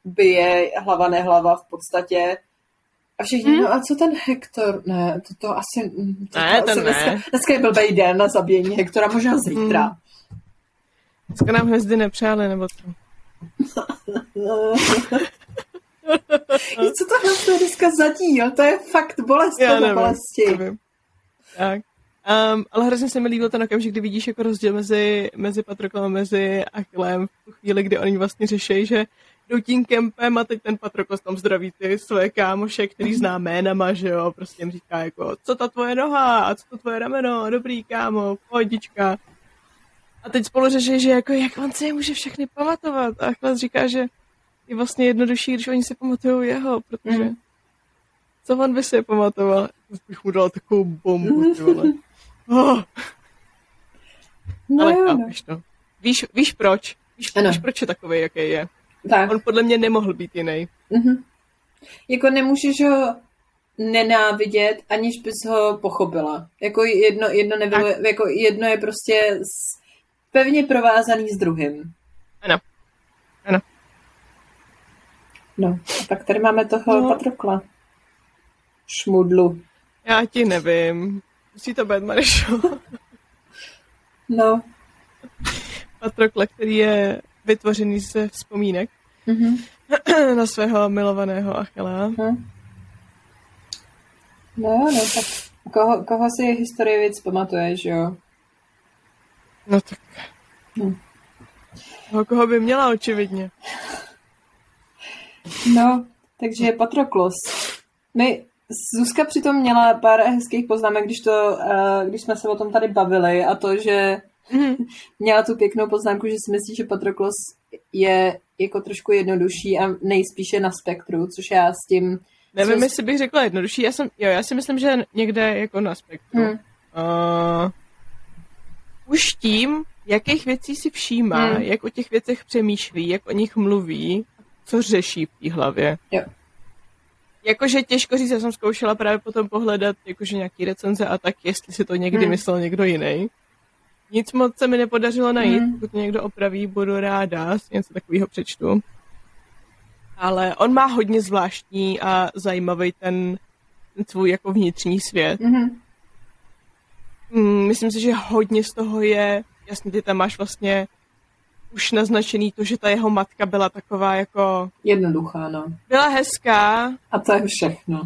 bije hlava nehlava v podstatě. A všichni, Hmm. no a co ten Hektor? Ne, to, to asi... To, Ne, to asi dneska, ne. dneska je blbej den na zabíjení Hektora, možná zítra. Hmm. Dneska nám hvězdy nepřáli, nebo co? Co to je dneska za díl? To je fakt bolest Já nevím, bolesti. nevím. Tak. Um, ale hrozně se mi líbil ten okamžik, kdy vidíš jako rozdíl mezi, mezi Patroklem a mezi Achillem v tu chvíli, kdy oni vlastně řeší, že jdou tím kempem a teď ten Patroklos tam zdraví ty svoje kámoše, který zná jménama, že jo, prostě jim říká jako, co ta tvoje noha a co to tvoje rameno, dobrý kámo, pohodička. A teď spolu řeší, že jako, jak on si je může všechny pamatovat. A Achilles říká, že je vlastně jednodušší, když oni si pamatují jeho, protože Mm. co on by si je pamatoval? Bych mu dal takovou bombu, ty vole. Oh, No ale jo, no. to. Víš, víš proč? Víš, Ano. víš, proč je takový, jaký je? Tak. On podle mě nemohl být jiný. Mhm. Jako nemůžeš ho nenávidět, aniž bys ho pochopila. Jako jedno, jedno, nebylo, jako jedno je prostě s, pevně provázaný s druhým. Ano. Ano. No, a tak tady máme toho no. Patrokla. Šmudlu. Já ti nevím. Musí to být Marišo. No. Patrokle, který je vytvořený ze vzpomínek Mhm. na svého milovaného Achilla. Hm. No jo, no, tak koho, koho si historie víc pamatuješ, jo? No tak. Hm. Toho, koho by měla, očividně. No, takže Patroklos. My, Zuzka přitom měla pár hezkých poznámek, když, to, uh, když jsme se o tom tady bavili a to, že mm. měla tu pěknou poznámku, že si myslí, že Patroklos je jako trošku jednodušší a nejspíše na spektru, což já s tím... Nevím, jestli bych řekla jednodušší. Já, jsem, jo, já si myslím, že někde jako na spektru. Hmm. Uh, už tím, jakých věcí si všímá, hmm. jak o těch věcech přemýšlí, jak o nich mluví, co řeší v té hlavě. Jo. Jakože těžko říct, já jsem zkoušela právě potom pohledat jakože nějaký recenze a tak, jestli si to někdy hmm. myslel někdo jiný. Nic moc se mi nepodařilo najít, hmm. pokud někdo opraví, budu ráda, si něco takového přečtu. Ale on má hodně zvláštní a zajímavý ten, ten svůj jako vnitřní svět. Hmm. Myslím si, že hodně z toho je, jasně, ty tam máš vlastně už naznačený to, že ta jeho matka byla taková jako... Jednoduchá, no. Byla hezká. A to je všechno.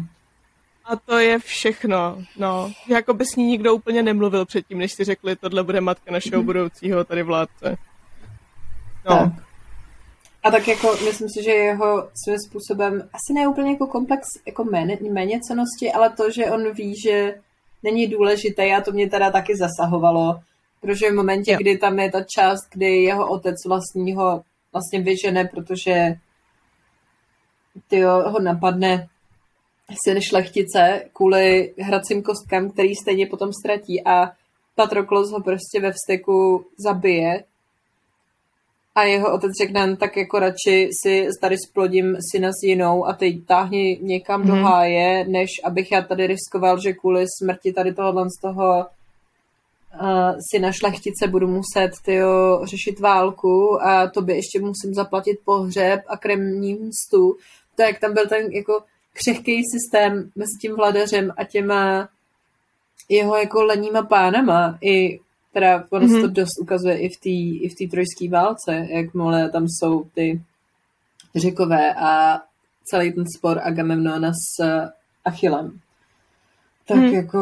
A to je všechno, no. Jako by s ní nikdo úplně nemluvil předtím, než si řekli, tohle bude matka našeho mm-hmm. budoucího tady vládce. No. Tak. A tak jako, myslím si, že jeho svým způsobem, asi ne úplně jako komplex jako méně, méně cenosti, ale to, že on ví, že není důležité a to mě teda taky zasahovalo, Protože v momentě, jo. kdy tam je ta část, kdy jeho otec vlastní ho vlastně vyžene, protože tyjo, ho napadne syn šlechtice kvůli hracím kostkám, který stejně potom ztratí a Patroklos ho prostě ve vzteku zabije a jeho otec řekne, no, tak jako radši si tady splodím syna s jinou a teď táhni někam mm-hmm. do mhm. háje, než abych já tady riskoval, že kvůli smrti tady tohohle z toho uh, si na šlechtice budu muset tyjo, řešit válku a to by ještě musím zaplatit pohřeb a kremní mstu. To jak tam byl ten jako křehký systém mezi tím vladařem a těma jeho jako leníma pánama i teda ono mm-hmm. to dost ukazuje i v té i v trojské válce, jak mole tam jsou ty řekové a celý ten spor Agamemnona s Achillem. Tak mm. jako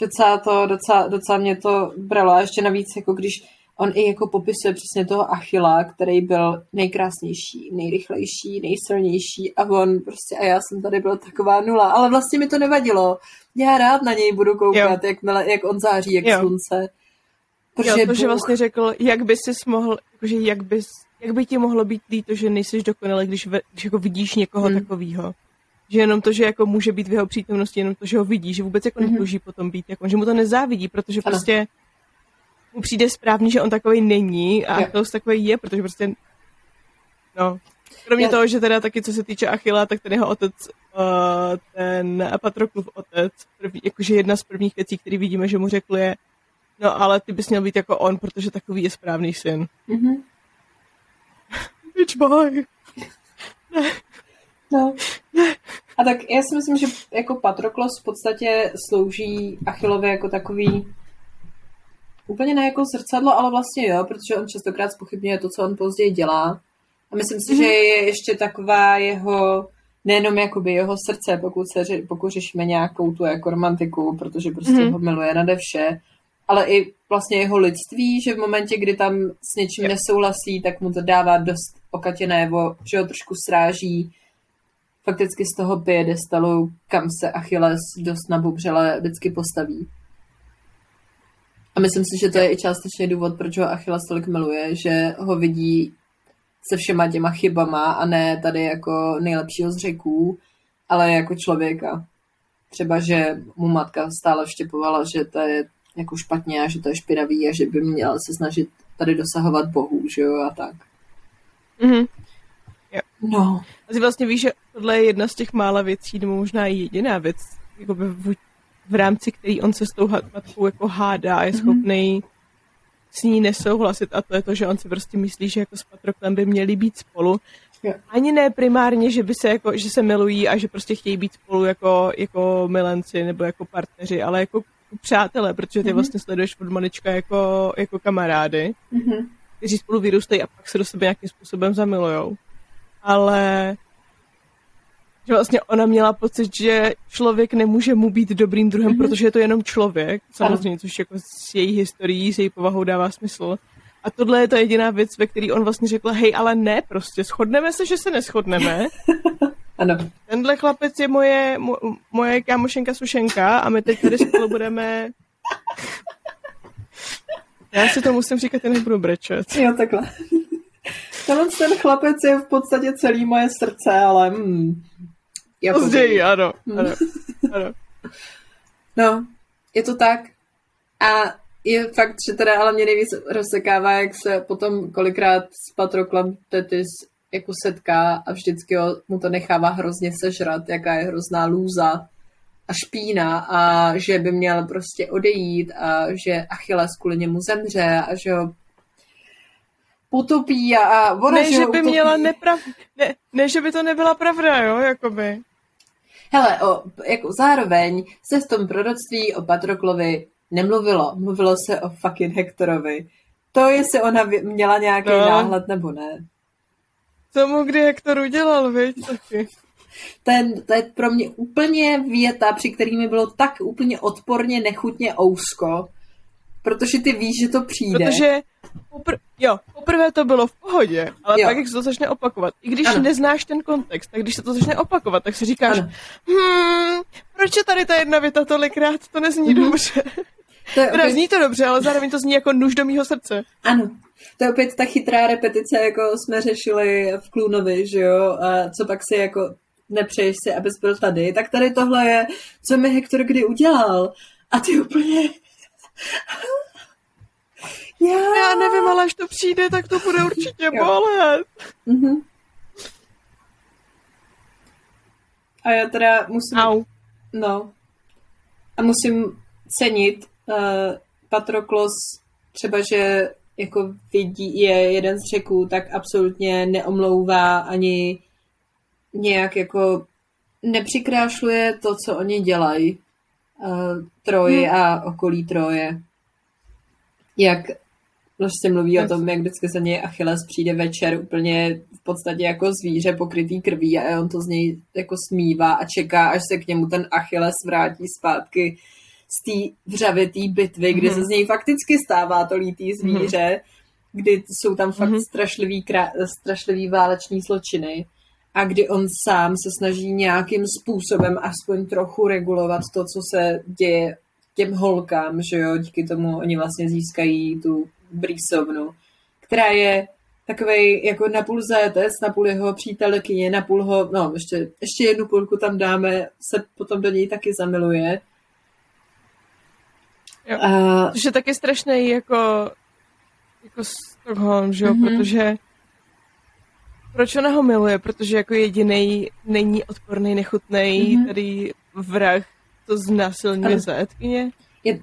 docela to, docela, docela mě to bralo a ještě navíc, jako když on i jako popisuje přesně toho Achila, který byl nejkrásnější, nejrychlejší, nejsilnější a on prostě a já jsem tady byla taková nula, ale vlastně mi to nevadilo. Já rád na něj budu koukat, jak, jak on září, jak jo. slunce. Protože jo, to, že vlastně řekl, jak by si mohl, jakože jak, bys, jak by ti mohlo být líto, že nejsi dokonale, když, ve, když jako vidíš někoho hmm. takového. Že jenom to, že jako může být v jeho přítomnosti, jenom to, že ho vidí, že vůbec jako mm-hmm. netouží potom být, jako, že mu to nezávidí, protože ano. prostě mu přijde správný, že on takový není a Achilles takový je, protože prostě no, kromě Já... toho, že teda taky co se týče Achila, tak ten jeho otec, uh, ten Patroklův otec, první, jakože jedna z prvních věcí, které vidíme, že mu řekl je, no ale ty bys měl být jako on, protože takový je správný syn. Mm-hmm. Bitch boy. No. A tak já si myslím, že jako Patroklos v podstatě slouží Achillovi jako takový úplně ne jako zrcadlo, ale vlastně jo, protože on častokrát spochybňuje to, co on později dělá. A myslím si, mm-hmm. že je ještě taková jeho, nejenom jakoby jeho srdce, pokud, se, pokud řešíme nějakou tu jako romantiku, protože prostě mm-hmm. ho miluje nade vše, ale i vlastně jeho lidství, že v momentě, kdy tam s něčím yep. nesouhlasí, tak mu to dává dost okatěné, že ho trošku sráží fakticky z toho piedestalu, kam se Achilles dost nabubřele vždycky postaví. A myslím si, že to je i částečně důvod, proč ho Achilles tolik miluje, že ho vidí se všema těma chybama a ne tady jako nejlepšího z řeků, ale jako člověka. Třeba, že mu matka stále vštěpovala, že to je jako špatně a že to je špinavý a že by měl se snažit tady dosahovat bohů, že jo, a tak. Mm-hmm. Jo. No. Asi vlastně víš, že tohle je jedna z těch mála věcí, nebo možná i jediná věc, jako v, v rámci který on se s tou matkou jako hádá a je mhm. schopný mm-hmm. s ní nesouhlasit a to je to, že on si prostě myslí, že jako s Patroklem by měli být spolu. Jo. Ani ne primárně, že by se jako, že se milují a že prostě chtějí být spolu jako, jako milenci nebo jako partneři, ale jako přátelé, protože ty mm-hmm. vlastně sleduješ od malička jako, jako kamarády, mm-hmm. kteří spolu vyrůstají a pak se do sebe nějakým způsobem zamilujou. Ale že vlastně ona měla pocit, že člověk nemůže mu být dobrým druhem, mm-hmm. protože je to jenom člověk, samozřejmě, což jako s její historií, s její povahou dává smysl. A tohle je ta jediná věc, ve které on vlastně řekl, hej, ale ne, prostě shodneme se, že se neschodneme. ano. Tenhle chlapec je moje, mo, moje kámošenka Sušenka a my teď tady spolu budeme... Já si to musím říkat, já nebudu brečet. Jo, takhle. Tenhle ten chlapec je v podstatě celý moje srdce, ale... Hmm, jako Později, ano, hmm. ano, ano. No, je to tak. A je fakt, že teda ale mě nejvíc rozsekává, jak se potom kolikrát s Patroklem Tetis jako setká a vždycky ho, mu to nechává hrozně sežrat, jaká je hrozná lůza a špína a že by měl prostě odejít a že Achilles kvůli němu zemře a že ho potopí a, a ona, ne, že, že by utopí. měla neprav... Ne, ne, že by to nebyla pravda, jo, jakoby. Hele, o, jako zároveň se v tom proroctví o Patroklovi nemluvilo. Mluvilo se o fucking Hektorovi. To, jestli ona měla nějaký no. náhled nebo ne. Co mu kdy Hektor udělal, viď? Taky. Ten, to je pro mě úplně věta, při který mi bylo tak úplně odporně, nechutně ousko, protože ty víš, že to přijde. Protože popr- jo, poprvé to bylo v pohodě, ale jo. pak, jak se to začne opakovat, i když ano. neznáš ten kontext, tak když se to začne opakovat, tak si říkáš, ano. hmm, proč je tady ta jedna věta tolikrát, to nezní mm-hmm. dobře. To je opět... zní to dobře, ale zároveň to zní jako nůž do mýho srdce. Ano, to je opět ta chytrá repetice, jako jsme řešili v Klůnovi, že jo, a co pak si jako nepřeješ si, abys byl tady, tak tady tohle je, co mi Hektor kdy udělal. A ty úplně... Já... Já nevím, ale až to přijde, tak to bude určitě bolet. Mm-hmm. A já teda musím... Au. No. A musím cenit uh, Patroklos třeba, že jako vidí, je jeden z řeků, tak absolutně neomlouvá ani nějak jako nepřikrášluje to, co oni dělají. Uh, Troji hmm. a okolí Troje. Jak prostě mluví yes. o tom, jak vždycky se něj Achilles přijde večer úplně v podstatě jako zvíře pokrytý krví a on to z něj jako smívá a čeká, až se k němu ten Achilles vrátí zpátky z té vřavitý bitvy, kdy mm-hmm. se z něj fakticky stává to lítý zvíře, mm-hmm. kdy jsou tam fakt mm-hmm. strašlivý, krá- strašlivý váleční zločiny a kdy on sám se snaží nějakým způsobem aspoň trochu regulovat to, co se děje těm holkám, že jo, díky tomu oni vlastně získají tu brýsovnu, která je takový jako napůl zajetec, napůl jeho přítelkyně, napůl ho, no ještě, ještě jednu půlku tam dáme, se potom do něj taky zamiluje. Jo. A... Což je taky strašný jako, jako Stockholm, že jo, mm-hmm. protože proč ona ho miluje? Protože jako jediný není odporný, nechutný, mm-hmm. tady vrah to znásilňuje zajetkyně. Je...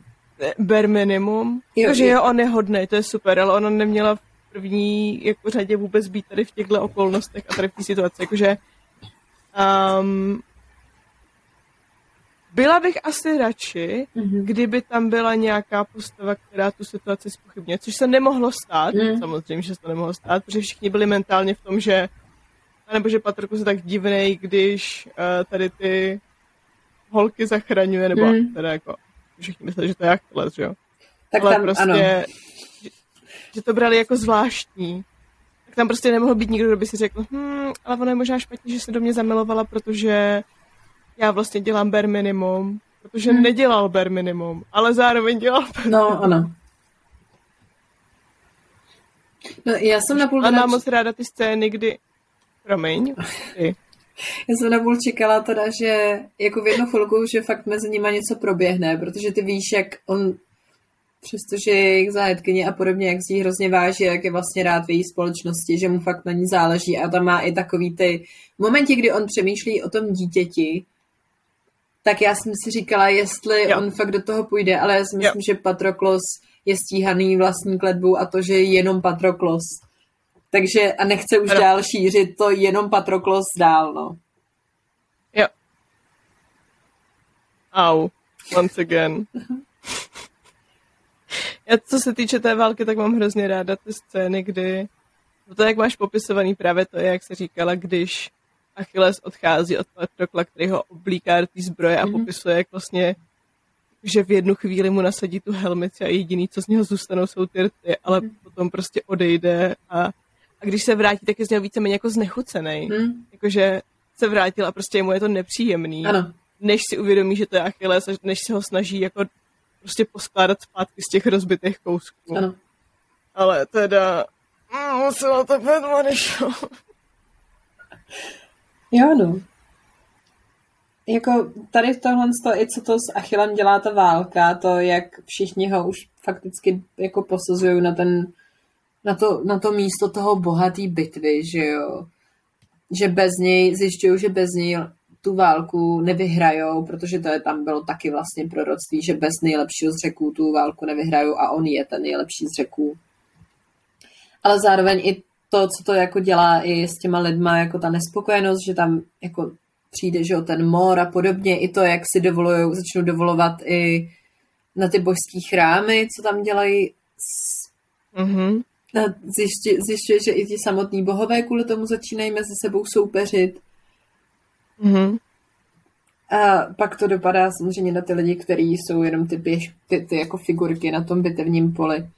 Ber minimum. Jo, Takže jo, on je hodný, to je super, ale ona neměla v první jako řadě vůbec být tady v těchto okolnostech a tady v té situaci. Jakože um, byla bych asi radši, mm-hmm. kdyby tam byla nějaká postava, která tu situaci spochybně, což se nemohlo stát, mm. samozřejmě, že se to nemohlo stát, protože všichni byli mentálně v tom, že nebo že Patrku se tak divnej, když uh, tady ty holky zachraňuje, nebo mm. teda jako všichni mysleli, že to je Achilles, že jo? Tak Ale tam, prostě, ano. Že, že to brali jako zvláštní. Tak tam prostě nemohl být nikdo, kdo by si řekl, hm, ale ono je možná špatně, že se do mě zamilovala, protože já vlastně dělám bare minimum, protože hmm. nedělal bare minimum, ale zároveň dělal bare No, ano. No, já jsem na půl... A mám moc ráda ty scény, kdy... Promiň. Ty. Já jsem na půl čekala teda, že jako v jednu chvilku, že fakt mezi nimi něco proběhne, protože ty víš, jak on přestože je jejich zájetkyně a podobně, jak si ji hrozně váží, jak je vlastně rád v její společnosti, že mu fakt na ní záleží a tam má i takový ty v momentě, kdy on přemýšlí o tom dítěti, tak já jsem si říkala, jestli jo. on fakt do toho půjde, ale já si myslím, jo. že Patroklos je stíhaný vlastní kletbou a to, že je jenom Patroklos. Takže a nechce už ano. dál šířit to jenom Patroklos dál, no. Jo. Au. Once again. Já co se týče té války, tak mám hrozně ráda ty scény, kdy to, jak máš popisovaný právě to, jak se říkala, když Achilles odchází od Patrokla, který ho oblíká do té zbroje a mm-hmm. popisuje, jak vlastně že v jednu chvíli mu nasadí tu helmici a jediný, co z něho zůstanou, jsou ty rty, ale mm. potom prostě odejde a, a když se vrátí, tak je z něho víceméně jako znechucený. Mm. Jakože se vrátil a prostě mu je to nepříjemný. Ano. Než si uvědomí, že to je Achilles, než se ho snaží jako prostě poskládat zpátky z těch rozbitých kousků. Ano. Ale teda mm, muselo to být než Jo, no. Jako tady v tohle i co to s Achillem dělá ta válka, to jak všichni ho už fakticky jako posuzují na ten na to, na to místo toho bohatý bitvy, že jo. Že bez něj, zjišťují, že bez něj tu válku nevyhrajou, protože to je tam bylo taky vlastně proroctví, že bez nejlepšího z řeků tu válku nevyhrajou a on je ten nejlepší z řeků. Ale zároveň i to, co to jako dělá i s těma lidma, jako ta nespokojenost, že tam jako přijde, že o ten mor a podobně, i to, jak si dovolujou, začnou dovolovat i na ty božský chrámy, co tam dělají. Mm-hmm. Zjišťuje, zjišťuje, že i ti samotní bohové kvůli tomu začínají mezi sebou soupeřit. Mm-hmm. A pak to dopadá samozřejmě na ty lidi, kteří jsou jenom ty, běž, ty, ty jako figurky na tom bitevním poli.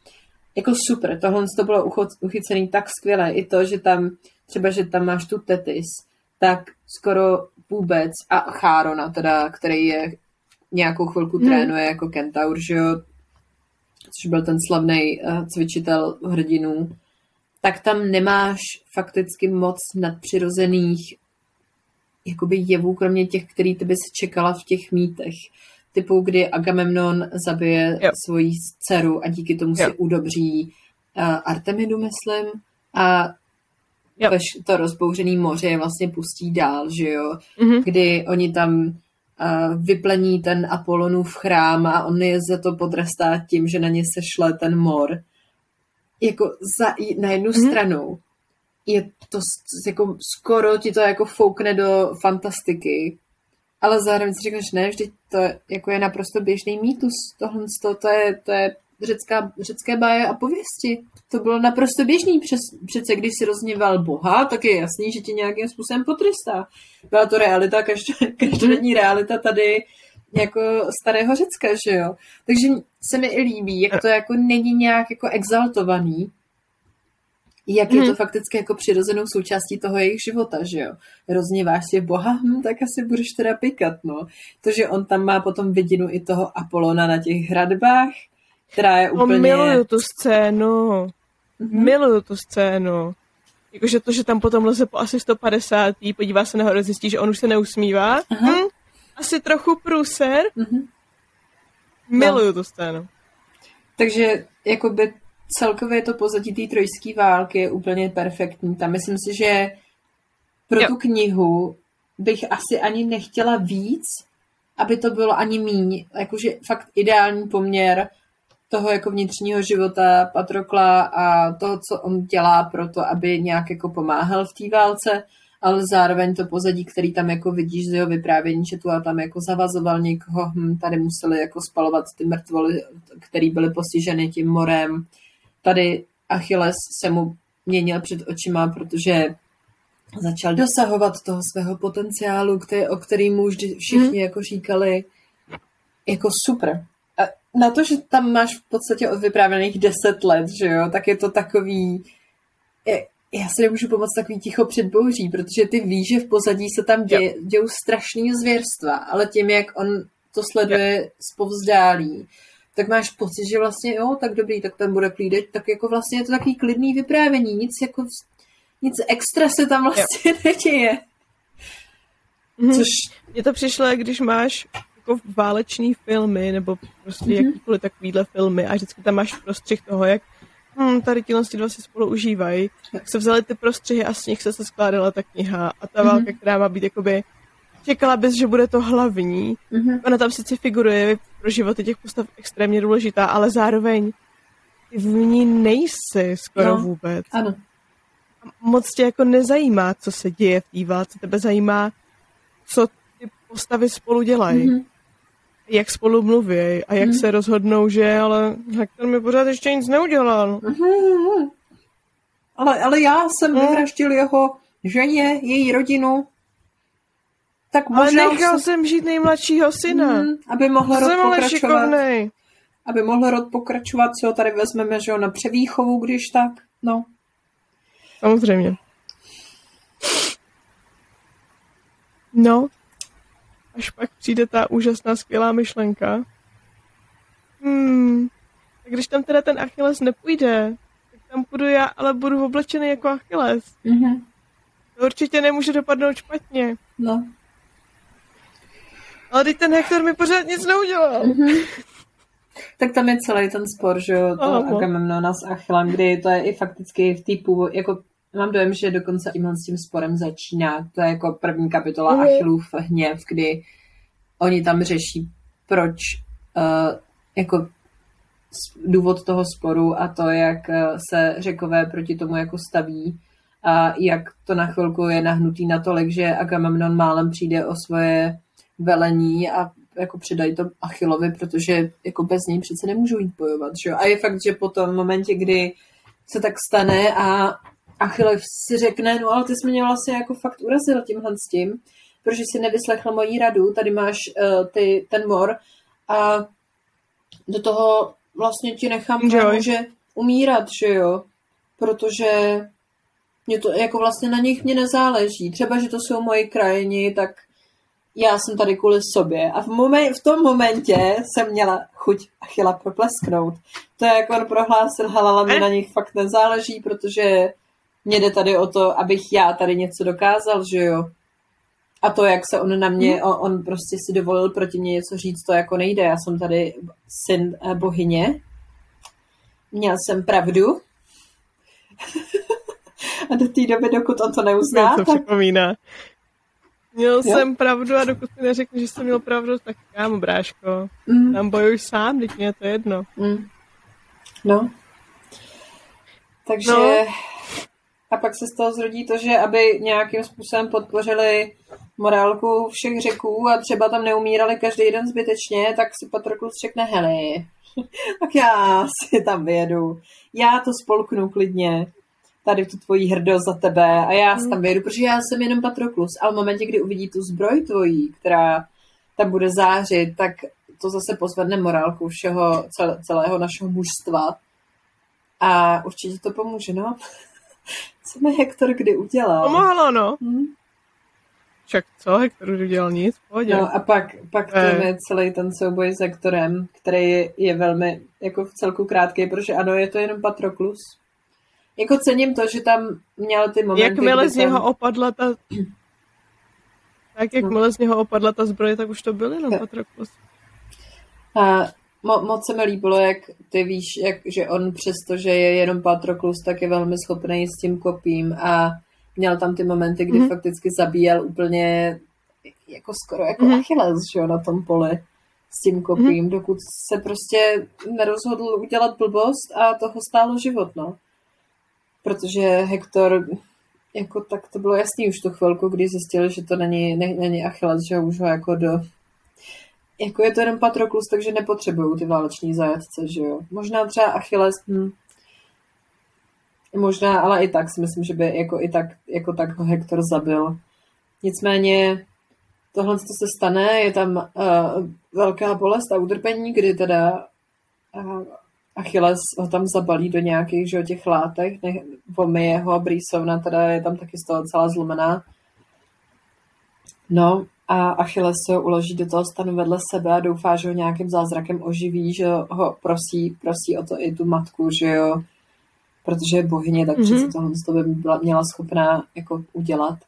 Jako super, tohle to bylo uchycený tak skvěle. I to, že tam třeba, že tam máš tu Tetis, tak skoro vůbec a Chárona, teda, který je nějakou chvilku hmm. trénuje jako kentaur, že jo, což byl ten slavný uh, cvičitel hrdinů, tak tam nemáš fakticky moc nadpřirozených jakoby jevů, kromě těch, který ty bys čekala v těch mýtech. Typu, kdy Agamemnon zabije jo. svoji dceru a díky tomu jo. si udobří uh, Artemidu, myslím, a Jo. To rozbouřený moře vlastně pustí dál, že jo? Mm-hmm. Kdy oni tam uh, vyplení ten Apolonův chrám a on je za to potrestá tím, že na ně sešle ten mor. Jako za, na jednu mm-hmm. stranu je to jako skoro ti to jako foukne do fantastiky, ale zároveň si říkáš, ne, vždyť to jako je naprosto běžný mýtus. Tohle to, to, je, to je řecká, řecké báje a pověsti. To bylo naprosto běžný. Přes, přece když si rozněval Boha, tak je jasný, že tě nějakým způsobem potrestá. Byla to realita, každodenní realita tady jako starého Řecka, že jo. Takže se mi i líbí, jak to jako není nějak jako exaltovaný, jak je to hmm. fakticky jako přirozenou součástí toho jejich života, že jo. Rozněváš si Boha, hm, tak asi budeš teda pikat, no. To, že on tam má potom vidinu i toho Apolona na těch hradbách, která je no, úplně... No, miluju tu scénu. Mm-hmm. Miluju tu scénu. Jakože to, že tam potom leze po asi 150. podívá se nahoru, zjistí, že on už se neusmívá. Hm, asi trochu průser. Mm-hmm. Miluju no. tu scénu. Takže jakoby celkově to pozadí té trojské války je úplně perfektní. Tam myslím si, že pro jo. tu knihu bych asi ani nechtěla víc, aby to bylo ani míň. Jakože fakt ideální poměr toho jako vnitřního života Patrokla a toho, co on dělá pro to, aby nějak jako pomáhal v té válce, ale zároveň to pozadí, který tam jako vidíš z jeho vyprávění, že tu a tam jako zavazoval někoho, hm, tady museli jako spalovat ty mrtvoly, který byly postiženy tím morem. Tady Achilles se mu měnil před očima, protože začal dosahovat toho svého potenciálu, který, o kterým mu vždy všichni hmm. jako říkali, jako super. Na to, že tam máš v podstatě od vyprávěných deset let, že jo, tak je to takový, je, já si nemůžu pomoct takový ticho před bouří, protože ty víš, že v pozadí se tam děje, dějou strašný zvěrstva, ale tím, jak on to sleduje z povzdálí, tak máš pocit, že vlastně jo, tak dobrý, tak tam bude klídek, tak jako vlastně je to takový klidný vyprávění, nic jako, nic extra se tam vlastně jo. neděje. Mhm. Což... Mně to přišlo, když máš jako válečný filmy, nebo prostě mm-hmm. jakýkoliv takovýhle filmy a vždycky tam máš prostřih toho, jak hm, tady ti dva si spolu užívají, tak se vzali ty prostřihy a z nich se, se skládala ta kniha a ta mm-hmm. válka, která má být jakoby čekala bys, že bude to hlavní. Mm-hmm. Ona tam sice figuruje pro životy těch postav extrémně důležitá, ale zároveň ty v ní nejsi skoro no, vůbec. Ano. Moc tě jako nezajímá, co se děje v té válce. Tebe zajímá, co ty postavy spolu dělají. Mm-hmm jak spolu mluví a jak hmm. se rozhodnou, že ale Hector mi pořád ještě nic neudělal. Hmm. Ale, ale já jsem hmm. vyvraždil jeho ženě, její rodinu. Tak Ale možná... nechal jsem žít nejmladšího syna. Mm, aby mohl rod jsem ale pokračovat. šikovnej. Aby mohl rod pokračovat, co ho tady vezmeme, že jo, na převýchovu, když tak. No. Samozřejmě. No, až pak přijde ta úžasná, skvělá myšlenka. Hmm, tak když tam teda ten Achilles nepůjde, tak tam půjdu já, ale budu oblečený jako Achilles. Mhm. To určitě nemůže dopadnout špatně. No. Ale teď ten Hektor mi pořád nic neudělal. Tak tam je celý ten spor, že jo, to Ano. Agamemnona s Achillem, kdy to je i fakticky v té původ, jako mám dojem, že dokonce i s tím sporem začíná. To je jako první kapitola Mhm. Achillův hněv, kdy oni tam řeší, proč uh, jako důvod toho sporu a to, jak eh, se řekové proti tomu jako staví a jak to na chvilku je nahnutý natolik, že Agamemnon málem přijde o svoje velení a jako předají to Achillovi, protože jako bez něj přece nemůžou jít bojovat. Že? jo? A je fakt, že po tom momentě, kdy se tak stane a Achille si řekne, no ale ty jsi mě vlastně jako fakt urazil tímhle s tím, protože si nevyslechl moji radu, tady máš uh, ty, ten mor a do toho vlastně ti nechám to může umírat, že jo, protože mě to, jako vlastně na nich mě nezáleží. Třeba, že to jsou moji krajini, tak já jsem tady kvůli sobě. A v, momen, v tom momentě jsem měla chuť Achila proplesknout. To je jako on prohlásil, hele, ale mě na nich fakt nezáleží, protože mě jde tady o to, abych já tady něco dokázal, že jo. A to, jak se on na mě, on, on prostě si dovolil proti mě něco říct, to jako nejde. Já jsem tady syn eh, bohyně. Měl jsem pravdu. a do té doby, dokud on to neuzná, Mě to tak připomíná. Měl Jo. jsem pravdu a dokud mi neřekl, že jsem měl pravdu, tak kámo, bráško, Mm, tam bojuj sám, teď mě je to jedno. mm. No. Takže No. a pak se z toho zrodí to, že aby nějakým způsobem podpořili morálku všech řeků a třeba tam neumírali každý den zbytečně, tak si Patroklus řekne, hele, tak já si tam vyjedu. Já to spolknu klidně. Tady tu tvoji hrdost za tebe a já si tam vyjedu, protože já jsem jenom Patroklus. A v momentě, kdy uvidí tu zbroj tvojí, která tam bude zářit, tak to zase pozvedne morálku všeho, cel- celého našeho mužstva. A určitě to pomůže, no. Co mi Hektor kdy udělal? Pomohlo, no. Hm? Však co, Hektor už udělal nic, pohodě. No a pak, pak to Eh. je celý ten souboj s Hektorem, který je, je velmi jako v celku krátký, protože ano, je to jenom Patroklus. Jako cením to, že tam měl ty momenty, Jakmile z něho tam... opadla ta... Tak jakmile z něho opadla ta zbroje, tak už to byl jenom Jo. Patroklus. A mo, moc se mi líbilo, jak ty víš, jak, že on přesto, že je jenom Patroklus, tak je velmi schopný s tím kopím a měl tam ty momenty, kdy Mhm. mm-hmm. fakticky zabíjel úplně jako skoro jako Mhm. mm-hmm. Achilles, že jo, na tom poli s tím kopím, mm-hmm. dokud se prostě nerozhodl udělat blbost a toho stálo život, no. Protože Hektor, jako tak to bylo jasný už tu chvilku, kdy zjistil, že to není, ne, není Achilles, že už ho jako do, jako je to jenom Patroklus, takže nepotřebují ty váleční zajatce, že jo. Možná třeba Achilles, hm, možná, ale i tak si myslím, že by jako i tak, jako tak ho Hektor zabil. Nicméně tohle, co se stane, je tam uh, velká bolest a utrpení, kdy teda uh, Achilles ho tam zabalí do nějakých, že těch látek, ne, vomije ho, Brýsovna teda je tam taky z toho celá zlomená. No a Achilles se ho uloží do toho stanu vedle sebe a doufá, že ho nějakým zázrakem oživí, že ho prosí, prosí o to i tu matku, že jo, protože je bohyně, tak Mhm. mm-hmm. přece tohle to by byla, měla schopná jako udělat.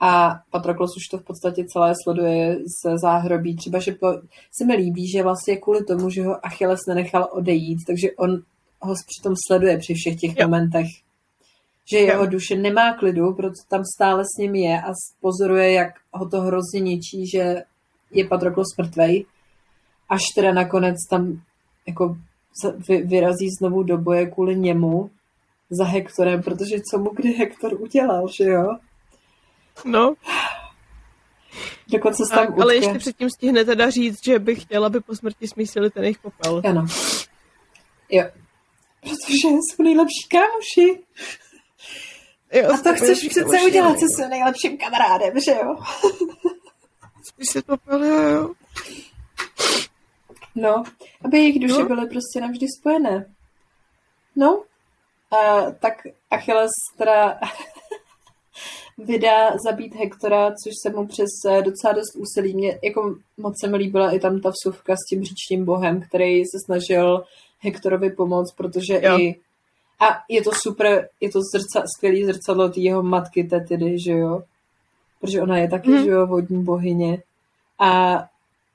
A Patroklos už to v podstatě celé sleduje ze záhrobí. Třeba, že po, se mi líbí, že vlastně kvůli tomu, že ho Achilles nenechal odejít, takže on ho přitom sleduje při všech těch Jo. momentech. Že jeho duše nemá klidu, proto tam stále s ním je a pozoruje, jak ho to hrozně ničí, že je Patroklos mrtvej. Až teda nakonec tam jako vyrazí znovu do boje kvůli němu za Hektorem, protože co mu kdy Hektor udělal, že jo? No, Dokonce se tak, tam ale ještě předtím stihne teda říct, že bych chtěla, aby po smrti smísili ten jejich popel. Ano. Jo. Protože jsou nejlepší kámoši. Jo, A to chceš přece kamoši, udělat no. se svým nejlepším kamarádem, že jo? Když si to jo. No, aby jejich duše no. byly prostě navždy spojené. No, a, tak Achilles teda vydá zabít Hektora, což se mu přes eh, docela dost úsilí. Mě jako moc se mi líbila i tam ta vsuvka s tím říčním bohem, který se snažil Hektorovi pomoct, protože jo. i a je to super, je to zrca, skvělý zrcadlo té jeho matky Tetidy, že jo? Protože ona je taky, mm. že jo, vodní bohyně. A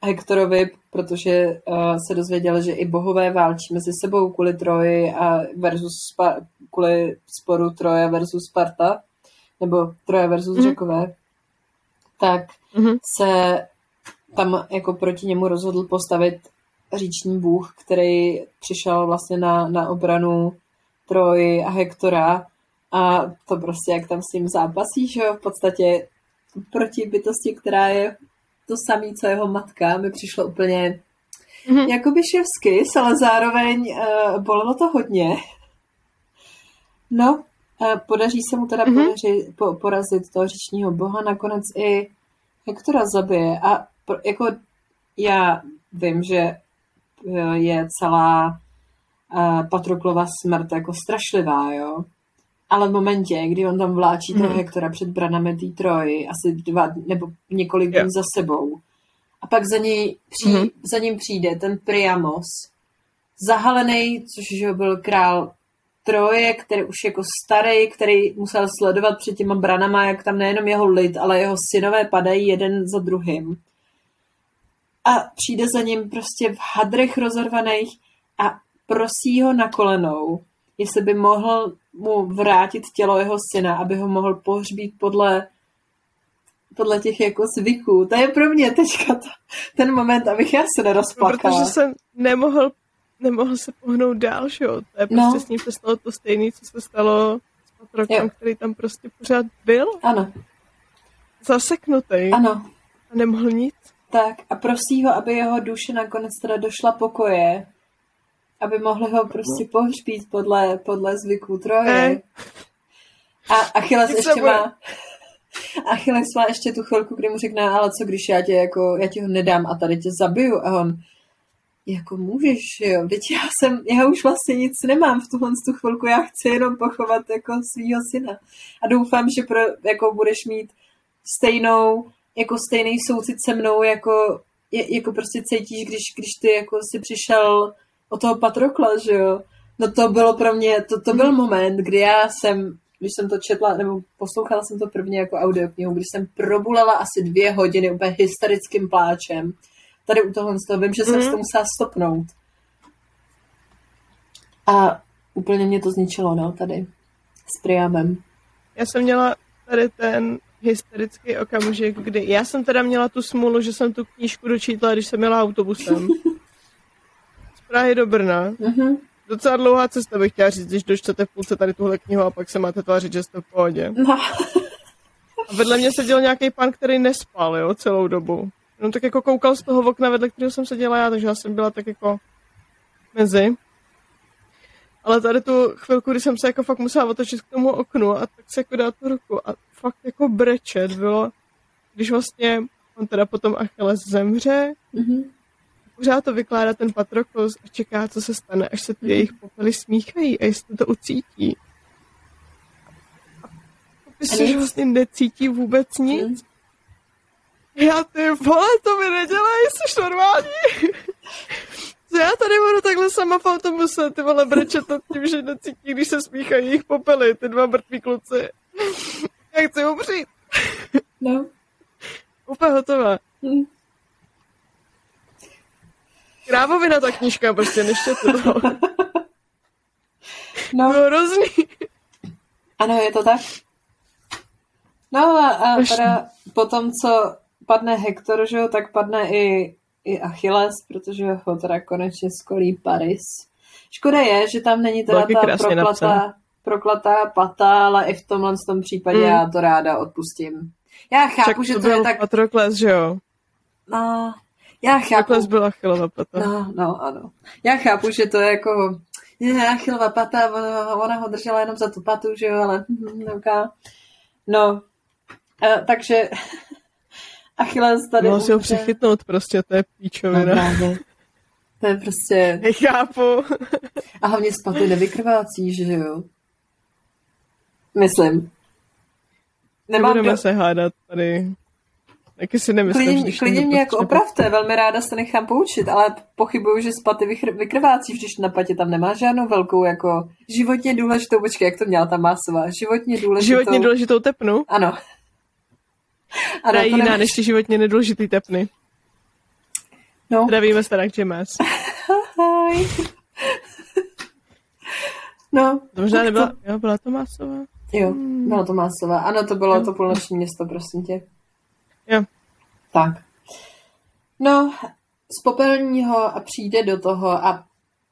Hektorovi, protože uh, se dozvěděl, že i bohové válčí mezi sebou kvůli Troji a versus Spa- kvůli sporu Troje versus Sparta, nebo Troje versus mm. Řekové, tak mm. se tam jako proti němu rozhodl postavit říční bůh, který přišel vlastně na, na obranu Troji a Hektora a to prostě, jak tam s ním zápasí, že v podstatě proti bytosti, která je to samé, co jeho matka, mi přišlo úplně mm-hmm. jakoby ševsky, ale zároveň uh, bolelo to hodně. No, podaří se mu teda mm-hmm. podaři, po, porazit toho říčního boha, nakonec i Hektora zabije a pro, jako já vím, že eh, je celá uh, Patroklova smrt jako strašlivá, jo. Ale v momentě, kdy on tam vláčí toho mm. Hektora před branami té troji, asi dva nebo několik dní yeah. za sebou, a pak za, něj při, mm. za ním přijde ten Priamos, zahalený, což že byl král Troje, který už jako starý, který musel sledovat před těma branama, jak tam nejenom jeho lid, ale jeho synové padají jeden za druhým. A přijde za ním prostě v hadrech rozorvaných a prosí ho na kolenou, jestli by mohl mu vrátit tělo jeho syna, aby ho mohl pohřbít podle podle těch jako zvyků. To je pro mě teďka to, ten moment, abych já se nerozplakala. Protože jsem nemohl, nemohl se pohnout dál, že jo? To je prostě no. s ním přestalo to stejné, co se stalo s Patrokem, který tam prostě pořád byl. Ano. Zaseknutý. Ano. A nemohl nic. Tak a prosí ho, aby jeho duše nakonec teda došla pokoje aby mohli ho prostě pohřbít podle, podle zvyků troje. A Achilles ještě má... Achilles má ještě tu chvilku, kdy mu řekne, ale co když já tě jako, já ti ho nedám a tady tě zabiju a on jako můžeš, jo, teď já jsem, já už vlastně nic nemám v tuhle tu chvilku, já chci jenom pochovat jako svýho syna a doufám, že pro, jako budeš mít stejnou, jako stejný soucit se mnou, jako, jako prostě cítíš, když, když ty jako si přišel o toho Patrokla, že jo. No to bylo pro mě, to, to byl moment, kdy já jsem, když jsem to četla, nebo poslouchala jsem to prvně jako audioknihu, když jsem probulala asi dvě hodiny úplně hysterickým pláčem. Tady u toho, z toho vím, že jsem mm. to musela stopnout. A úplně mě to zničilo, no, tady. S Priamem. Já jsem měla tady ten hysterický okamžik, kdy já jsem teda měla tu smůlu, že jsem tu knížku dočítala, když jsem měla autobusem. Prahy do Brna. Uh-huh. Docela dlouhá cesta bych chtěla říct, když dočtete v půlce tady tuhle knihu a pak se máte tvářit, že jste v pohodě. No. A vedle mě seděl nějaký pan, který nespal, jo, celou dobu. On tak jako koukal z toho okna, vedle kterého jsem seděla já, takže já jsem byla tak jako mezi. Ale tady tu chvilku, kdy jsem se jako fakt musela otočit k tomu oknu a tak se jako dát tu ruku a fakt jako brečet bylo, když vlastně on teda potom Achilles zemře, mm-hmm pořád to vykládá ten Patroklos a čeká, co se stane, až se ty jejich popely smíchají a jestli to ucítí. A si, že vlastně necítí vůbec nic. Mm. Já ty vole, to mi nedělej, jsi normální. Co já tady budu takhle sama v autobuse, ty vole, brečet nad tím, že necítí, když se smíchají jejich popely, ty dva mrtví kluci. Já chci umřít. No. Úplně hotová. Mm. Krávovina ta knížka, prostě neštěte to. No. Bylo hrozný. Ano, je to tak. No a, a teda potom, co padne Hektor, že jo, tak padne i, i Achilles, protože ho teda konečně skolí Paris. Škoda je, že tam není teda ta proklatá, proklatá pata, ale i v tomhle tom případě mm. já to ráda odpustím. Já chápu, Však že to, to je tak... Patrokles, že jo? No, já chápu. Takhle byla Achillova pata. No, no, ano. Já chápu, že to je jako, je Achillova pata, ona, ona ho držela jenom za tu patu, že jo, ale okay. No, uh, takže Achilles tady Mohl si ho umře. přechytnout prostě, to je No, píčovina. právě. To je prostě... Nechápu. A hlavně spaty nevykrvácí, že jo? Myslím. Nemám Nebudeme do... se hádat tady. Taky si nemyslím, že Klidně, když klidně mě jako opravte, velmi ráda se nechám poučit, ale pochybuju, že spaty vykr- vykrvácí, když na patě tam nemá žádnou velkou jako životně důležitou, počkej, jak to měla ta másová, životně důležitou. Životně důležitou tepnu. Ano. To Ano, to jiná než ty životně nedůležitý tepny. No. Zdravíme Starak James. No. To možná nebyla, jo, byla to masová. Jo, bylo to masová. Ano, to bylo Jo. to půlnoční město, prosím tě. Jo. Tak. No, z popelního a přijde do toho a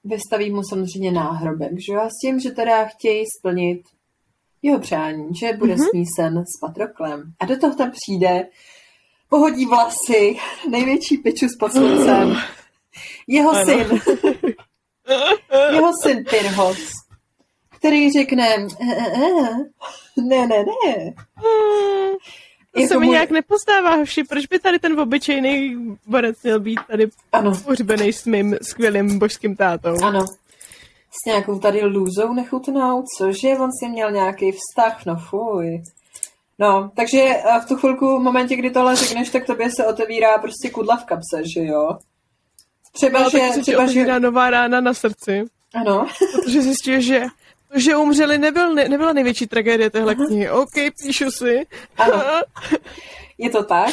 vystaví mu samozřejmě náhrobek, že jo? A s tím, že teda chtějí splnit jeho přání, že bude Mhm. mm-hmm. smísen s Patroklem. A do toho tam přijde, pohodí vlasy, největší pičus pod sluncem, jeho Ano. syn, jeho syn Pyrhos, který řekne, "Eh, eh, eh, ne, ne, ne. To Jako se mi můj- nějak nepozdává, hoši. Proč by tady ten obyčejný borec měl být tady Ano, pohřbený s mým skvělým božským tátou? ano. S nějakou tady lůzou nechutnou, cože, on si měl nějaký vztah, no fuj. No, takže a v tu chvilku, v momentě, kdy tohle řekneš, tak tobě se otevírá prostě kudla v kapse, že jo? Třeba, No, že, tak třeba, že, nová rána na srdci, ano, protože zjistíš, že to, že umřeli, nebyl, ne, nebyla největší tragédie téhle knihy. OK, píšu si. Ano. je to tak.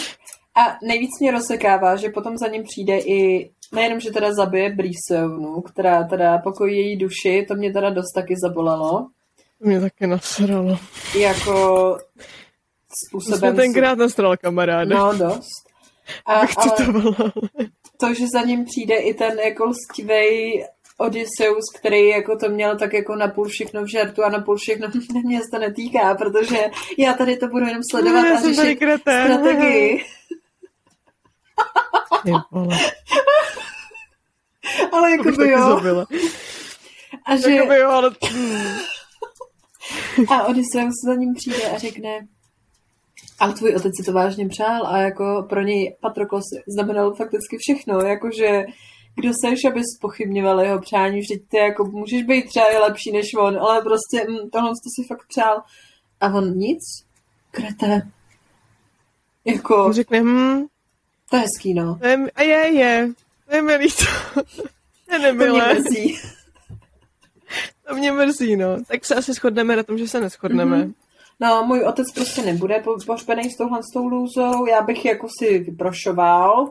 A nejvíc mě rozsekává, že potom za ním přijde i, nejenom, že teda zabije Brýsovnu, která teda pokojí její duši, to mě teda dost taky zabolelo, To mě taky nasralo. jako To způsobem... jsme tenkrát nasral kamaráde. No, dost. A, ale citovala. to, že za ním přijde i ten jako lstivej Odysseus, který jako to měl tak jako napůl všechno v žertu a napůl všechno mě se to netýká, protože já tady to budu jenom sledovat Já a řešit strategii. Ale to jako by jo. zabila. A, že, Jakoby jo, ale... A Odysseus za ním přijde a řekne ale tvůj otec si to vážně přál a jako pro něj Patroklos znamenal fakticky všechno, jakože kdo seš, aby spochybňoval jeho přání, vždyť ty jako můžeš být třeba i lepší než on, ale prostě mm, tohle to si fakt přál. A on nic? Krete. Jako, On řekne, hm, to je hezký, no. a je, je, to je milý to. To je To mě mrzí. to mě mrzí, no. Tak se asi shodneme na tom, že se neschodneme. Mhm. No, můj otec prostě nebude po- pohřbený s touhle s tou lůzou, já bych jako si vyprošoval,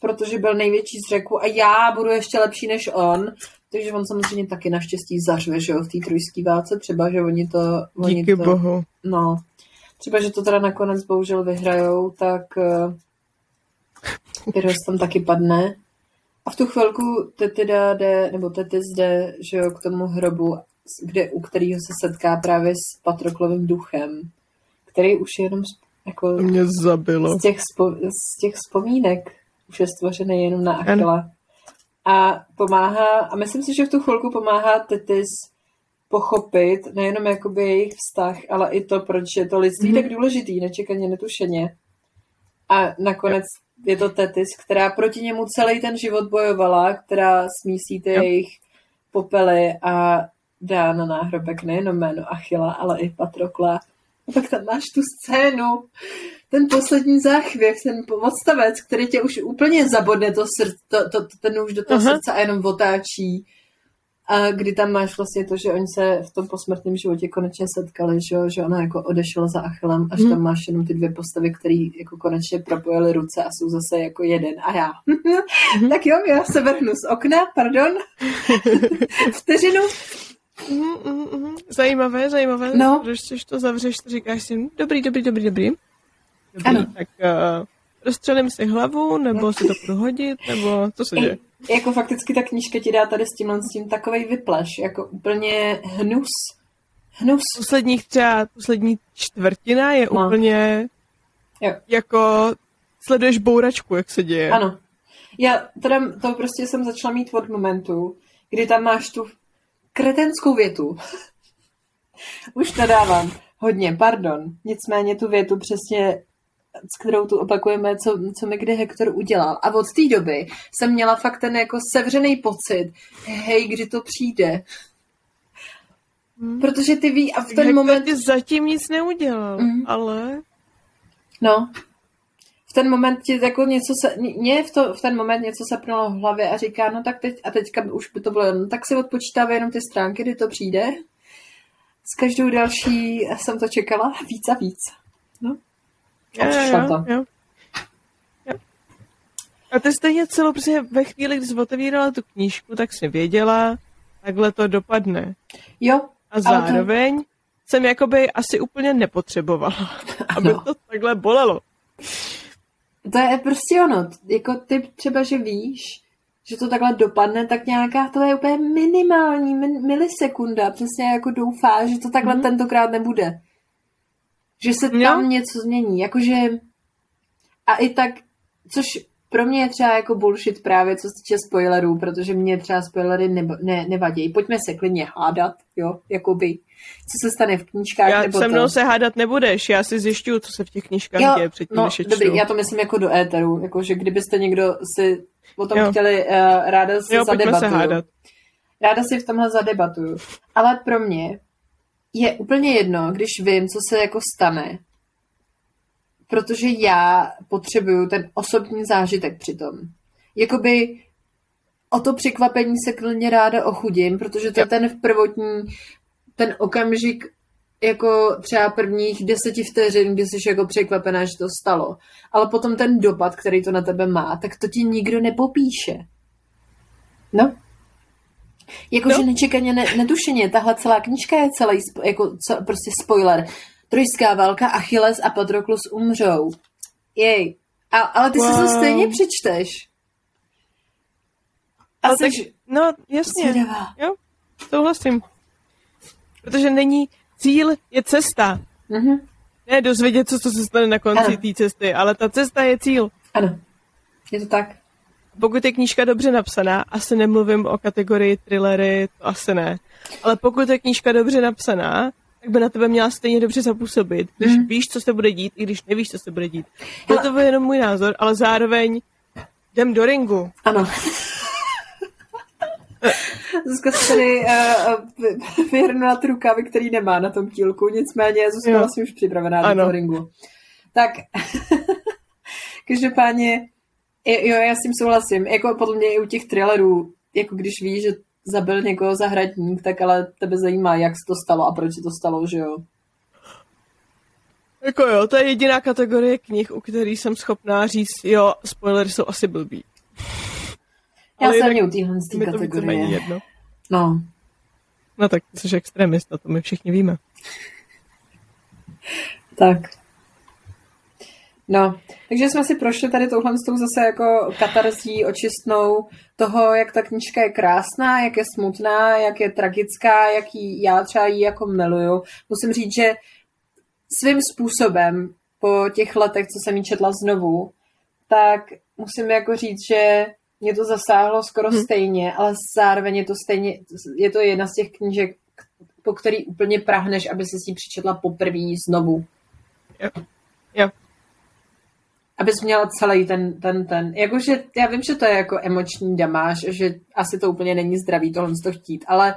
protože byl největší z řeku a já budu ještě lepší než on, takže on samozřejmě taky naštěstí zařve, že jo, v té trojské válce, třeba, že oni to... Oni Díky to, bohu. No, třeba, že to teda nakonec bohužel vyhrajou, tak uh, Pyrrhus tam taky padne. A v tu chvilku Tetida jde, nebo Tetis jde, že jo, k tomu hrobu, kde, u kterého se setká právě s Patroklovým duchem, který už je jenom z, jako mě zabilo. z těch, spo, z těch vzpomínek už je stvořený jenom na Achila. A pomáhá, a myslím si, že v tu chvilku pomáhá Tetis pochopit nejenom jakoby jejich vztah, ale i to, proč je to lidství Mhm. mm-hmm. tak důležitý, nečekaně, netušeně. A nakonec je to Tetis, která proti němu celý ten život bojovala, která smísí ty jejich popely a dá na náhrobek nejenom jméno Achila, ale i Patrokla. A pak tam máš tu scénu, ten poslední záchvěv, ten odstavec, který tě už úplně zabodne to srdce, to, to, to, ten nůž do toho Aha. srdce a jenom otáčí. A kdy tam máš vlastně to, že oni se v tom posmrtném životě konečně setkali, že, jo, že ona jako odešla za Achillem a že Mhm. tam máš jenom ty dvě postavy, které jako konečně propojily ruce a jsou zase jako jeden. A já. Mhm. tak jo, já se vrhnu z okna, pardon. Vteřinu. Mhm, mhm. Zajímavé, zajímavé. No. Když to zavřeš, to říkáš si, hm, dobrý, dobrý, dobrý, dobrý. Dobrý, Ano. tak uh, rozstřelím si hlavu, nebo si to budu hodit, nebo co se děje? Jako fakticky ta knížka ti dá tady s tímhle s tím takovej vypleš, jako úplně hnus. Hnus. Posledních třeba, poslední čtvrtina je No. úplně Jo. jako sleduješ bouračku, jak se děje. Ano. Já teda to prostě jsem začala mít od momentu, kdy tam máš tu kretenskou větu. Už nadávám. Hodně, pardon. Nicméně tu větu přesně s kterou tu opakujeme, co, co mi kdy Hektor udělal. A od té doby jsem měla fakt ten jako sevřený pocit, hej, kdy to přijde. Hmm. Protože ty ví a v ten Hektor moment... ti zatím nic neudělal, Mhm. ale... No, v ten moment ti jako něco se, mě v, to, v ten moment něco se pnulo v hlavě a říká, no tak teď, a teďka už by to bylo, no tak si odpočítává jenom ty stránky, kdy to přijde. S každou další jsem to čekala víc a víc. No. A přišlo to. jo. Jo. A to stejně celou, protože ve chvíli, kdy jsi otevírala tu knížku, tak jsi věděla, takhle to dopadne. Jo, A Ale to- zároveň jsem jakoby asi úplně nepotřebovala, aby Ano. to takhle bolelo. to je prostě ono. Jako ty třeba, že víš, že to takhle dopadne, tak nějaká to je úplně minimální min, milisekunda. Přesně jako doufá, že to takhle Mhm. mm-hmm. tentokrát nebude. Že se Jo. tam něco změní. Jakože a i tak, což pro mě je třeba jako bullshit právě, co se týče spoilerů, protože mě třeba spoilery ne, ne, nevadí. Pojďme se klidně hádat, jo, jakoby, co se stane v knížkách Já nebo se mnou to. se hádat nebudeš, já si zjišťuju, co se v těch knížkách Jo, děje předtím, no, než je dobrý, čtu. já to myslím jako do éteru, jako že kdybyste někdo si o tom Jo. chtěli, uh, ráda si Jo, pojďme se zadebatuju. hádat. Ráda si v tomhle zadebatuju. Ale pro mě je úplně jedno, když vím, co se jako stane, protože já potřebuju ten osobní zážitek přitom. Jakoby o to překvapení se klidně ráda ochudím, protože to je ten prvotní, ten okamžik jako třeba prvních deseti vteřin, kdy jsi jako překvapená, že to stalo. Ale potom ten dopad, který to na tebe má, tak to ti nikdo nepopíše. No. Jakože No. no. nečekaně, ne, netušeně, tahle celá knížka je celý, jako co, prostě spoiler. Trojská válka, Achilles a Patroklus umřou. Jej. A, ale ty wow. si to stejně přečteš. A Ale jsi tak, no, jasně. zvědavá. Jo, souhlasím. Protože není cíl, je cesta. Mhm. Ne dozvědět se, co se stane na konci té cesty, ale ta cesta je cíl. Ano, je to tak. Pokud je knížka dobře napsaná, asi nemluvím o kategorii thrillery, to asi ne. Ale pokud je knížka dobře napsaná, tak by na tebe měla stejně dobře zapůsobit, když Mhm. víš, co se bude dít, i když nevíš, co se bude dít. Je to jenom můj názor, ale zároveň jdem do ringu. Ano. Zuzka se tady uh, vyhrnula ty rukávy, který nemá na tom tílku, nicméně Zuzka Jo. vlastně už připravená Ano. do toho ringu. Tak, každopádně, jo, já s tím souhlasím. Jako podle mě i u těch thrillerů, jako když víš, že zabil někoho zahradník, tak ale tebe zajímá, jak se to stalo a proč se to stalo, že jo? Jako jo, to je jediná kategorie knih, u který jsem schopná říct, jo, spoilery jsou asi blbý. Já Ale jsem jinak mě u téhle z té Mi to kategorie. jedno. No, No tak jsi extremista, to my všichni víme. Tak. No, takže jsme si prošli tady touhle s tou zase jako katarzí očistnou toho, jak ta knížka je krásná, jak je smutná, jak je tragická, jak jí, já třeba ji jako miluju. Musím říct, že svým způsobem po těch letech, co jsem ji četla znovu, tak musím jako říct, že mě to zasáhlo skoro Hm. hmm. stejně, ale zároveň je to stejně, je to jedna z těch knížek, po který úplně prahneš, aby si ji přečetla poprvé znovu. Jo. Jo. Abys měla celý ten, ten, ten, jakože, já vím, že to je jako emoční damáž, že asi to úplně není zdravý tohle to chtít, ale,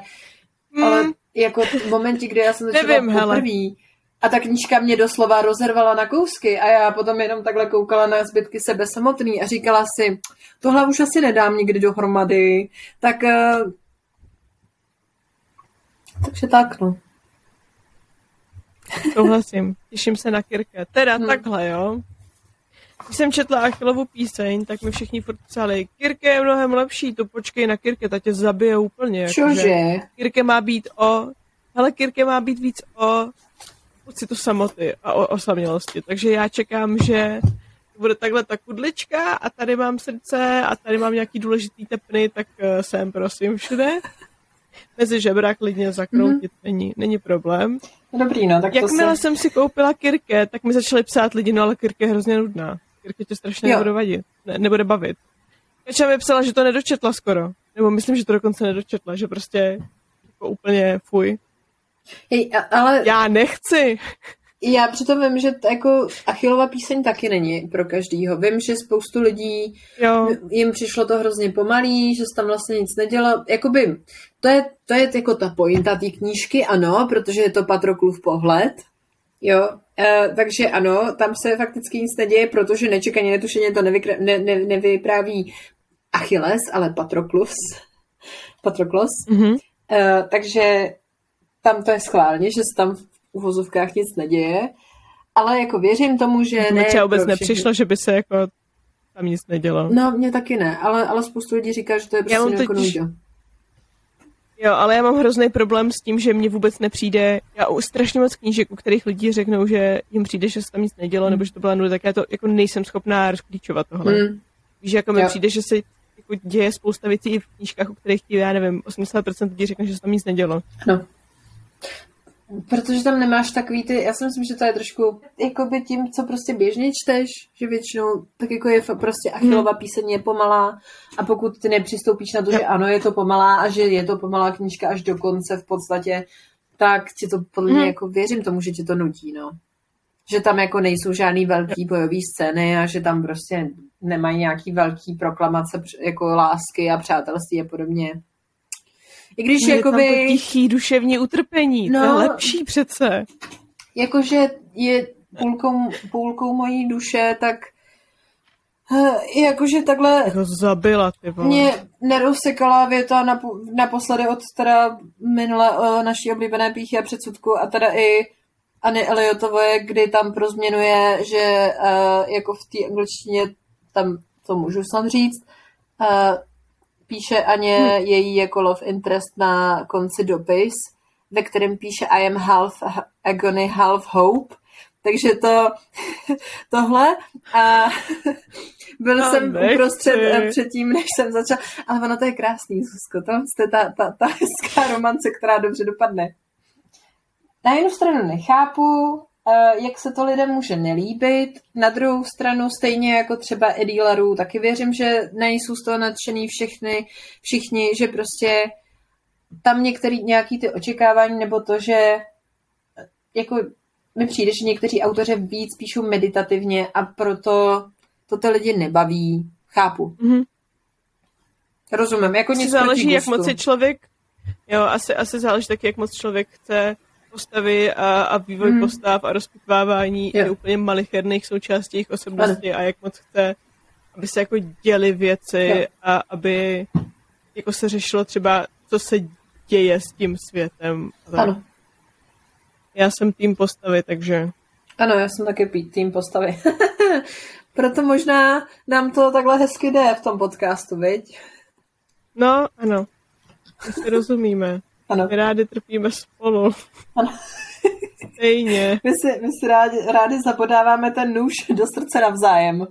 Hmm. ale jako v momentě, kdy já jsem to četla Nevím, hele. poprvé a ta knížka mě doslova rozervala na kousky a já potom jenom takhle koukala na zbytky sebe samotný a říkala si, tohle už asi nedám nikdy dohromady, tak eh, takže tak, no. Souhlasím, těším se na Kirke. Teda Hmm. takhle, jo. Když jsem četla Achillovu píseň, tak mi všichni furt psali, Kirke je mnohem lepší, to počkej na Kirke, ta tě zabije úplně. Cože? Kirke má být o... Ale Kirke má být víc o pocitu samoty a o osamělosti. Takže já čekám, že bude takhle ta kudlička a tady mám srdce a tady mám nějaký důležitý tepny, tak uh, jsem prosím všude. Mezi žebra klidně zakroutit mm-hmm. není, není problém. Dobrý, no, tak Jakmile to se... jsem si koupila Kirke, tak mi začaly psát lidi, no ale Kirke je hrozně nudná. Kirke tě strašně Jo. nebude vadit, ne, nebude bavit. Kača mi psala, že to nedočetla skoro. Nebo myslím, že to dokonce nedočetla, že prostě jako úplně fuj. Hej, ale Já nechci. Já přitom vím, že t- jako Achillova píseň taky není pro každýho. Vím, že spoustu lidí Jo, jim přišlo to hrozně pomalý, že se tam vlastně nic nedělo. Jakoby, to je, to je jako ta pointa té knížky, ano, protože je to Patroklův pohled. Jo, e, takže ano, tam se fakticky nic neděje, protože nečekaně, netušeně to nevykra, ne, ne, nevypráví Achilles, ale Patroklus. Patroklos. mhm. E, takže tam to je schválně, že se tam v uvozovkách nic neděje. Ale jako věřím tomu, že ne třeba vůbec nepřišlo, že by se jako tam nic nedělo. No, mně taky ne, ale, ale spoustu lidí říká, že to je Já prostě mám jako totiž- nuda. Jo, ale já mám hrozný problém s tím, že mně vůbec nepřijde, já u strašně moc knížek, u kterých lidi řeknou, že jim přijde, že se tam nic nedělo, Hmm. nebo že to byla nuda, tak já to jako nejsem schopná rozklíčovat tohle. Mm, Víš, jako mi přijde, že se jako děje spousta věcí i v knížkách, u kterých ti, já nevím, 80% lidí řekne, že se tam nic nedělo. no. Protože tam nemáš takový ty, já si myslím, že to je trošku jakoby tím, co prostě běžně čteš, že většinou tak jako je prostě Achillova píseň je pomalá a pokud ty nepřistoupíš na to, že ano, je to pomalá a že je to pomalá knížka až do konce v podstatě, tak ti to podle mě Mhm. jako věřím tomu, že ti to nutí, no. Že tam jako nejsou žádný velký bojový scény a že tam prostě nemají nějaký velký proklamace jako lásky a přátelství a podobně. I když je tam to jakoby... tichý duševní utrpení, no. to je No. lepší přece. jakože je půlkou, půlkou mojí duše, tak eh, jakože takhle Jako zabila, ty vole. mě nerozsekala věta napo- naposledy od teda minule o naší oblíbené píchy a předsudku a teda i Anny Eliotové, kdy tam prozměnuje, že uh, jako v té angličtině, tam to můžu snad říct, uh, píše Aně hmm. její jako love interest na konci dopis, ve kterém píše I am half agony, half hope. Takže to, tohle a byl Já jsem nechci. uprostřed eh, předtím, než jsem začala, ale ono to je krásný, Zuzko, to je ta, ta, ta hezká romance, která dobře dopadne. Na jednu stranu nechápu, jak se to lidem může nelíbit, na druhou stranu stejně jako třeba Laru, taky věřím, že nejsou z toho nadšený všechny, všichni, že prostě tam některý nějaký ty očekávání, nebo to, že eh, jako mi přijde, že někteří autoři víc píšou meditativně a proto to ty lidi nebaví. Chápu. Mhm. Rozumím, jako Asi nic záleží, jak moc je člověk, jo, asi, asi záleží taky, jak moc člověk chce postavy a, a vývoj Hmm. postav a rozpitvávání Jo. i úplně malicherných součástí jejich osobnosti a jak moc chce, aby se jako děly věci Jo. a aby jako se řešilo třeba, co se děje s tím světem. Ano. Já jsem tým postavy, takže Ano, já jsem taky pít tým postavy. Proto možná nám to takhle hezky jde v tom podcastu, viď? no, ano. My si rozumíme. Ano. My rádi trpíme spolu. Ano. Stejně. My si, my si rádi, rádi zapodáváme ten nůž do srdce navzájem.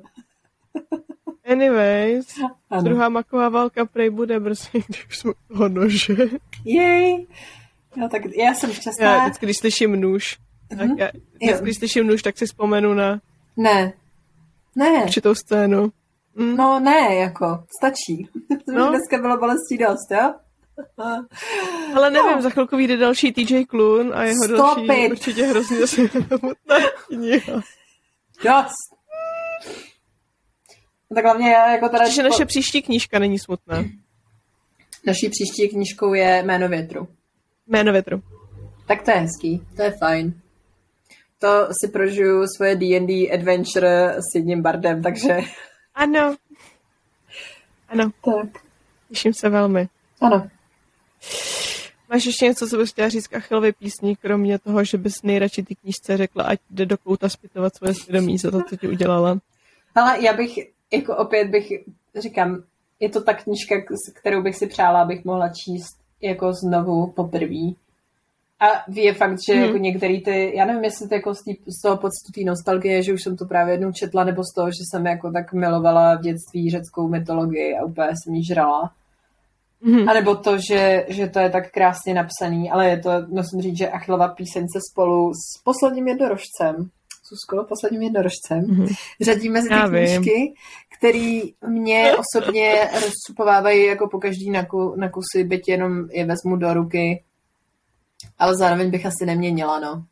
Anyways, Ano. druhá maková válka prej bude brzy, když jsme toho nože. Jej. No tak já jsem šťastná. Já vždycky, když slyším nůž, tak Mhm. já, Jo. vždycky, když slyším nůž, tak si vzpomenu na Ne. Ne. určitou scénu. Mm. No ne, jako, stačí. To no. dneska bylo bolestí dost, jo? Ale nevím, no. za chvilku vyjde další TJ Klun a jeho Stop další it. určitě hrozně smutná kniha. Dost. No tak hlavně já jako teda... Takže naše příští knížka není smutná. Naší příští knížkou je Jméno větru. Jméno větru. Tak to je hezký, to je fajn. To si prožiju svoje D&D adventure s jedním bardem, takže... Ano. Ano, Tak. těším se velmi. Ano. Máš ještě něco, co bys chtěla říct k Achillově písni, kromě toho, že bys nejradši ty knížce řekla, ať jde do kouta zpytovat svoje svědomí za to, co ti udělala. Ale já bych, jako opět bych, říkám, je to ta knížka, kterou bych si přála, abych mohla číst jako znovu poprvé. A je fakt, že Mhm. jako některý ty, já nevím, jestli to jako z, tý, z toho pocitu té nostalgie, že už jsem to právě jednou četla, nebo z toho, že jsem jako tak milovala v dětství řeckou mytologii a úplně jsem ji žrala. Mhm. A nebo to, že, že to je tak krásně napsaný, ale je to, musím říct, že Achillova píseň se spolu s posledním jednorožcem, Susko, posledním jednorožcem, Mhm. řadí mezi ty Já vím. knížky, který mě osobně rozcupovávají jako po každý na, ku, na kusy, byť jenom je vezmu do ruky, ale zároveň bych asi neměnila, no.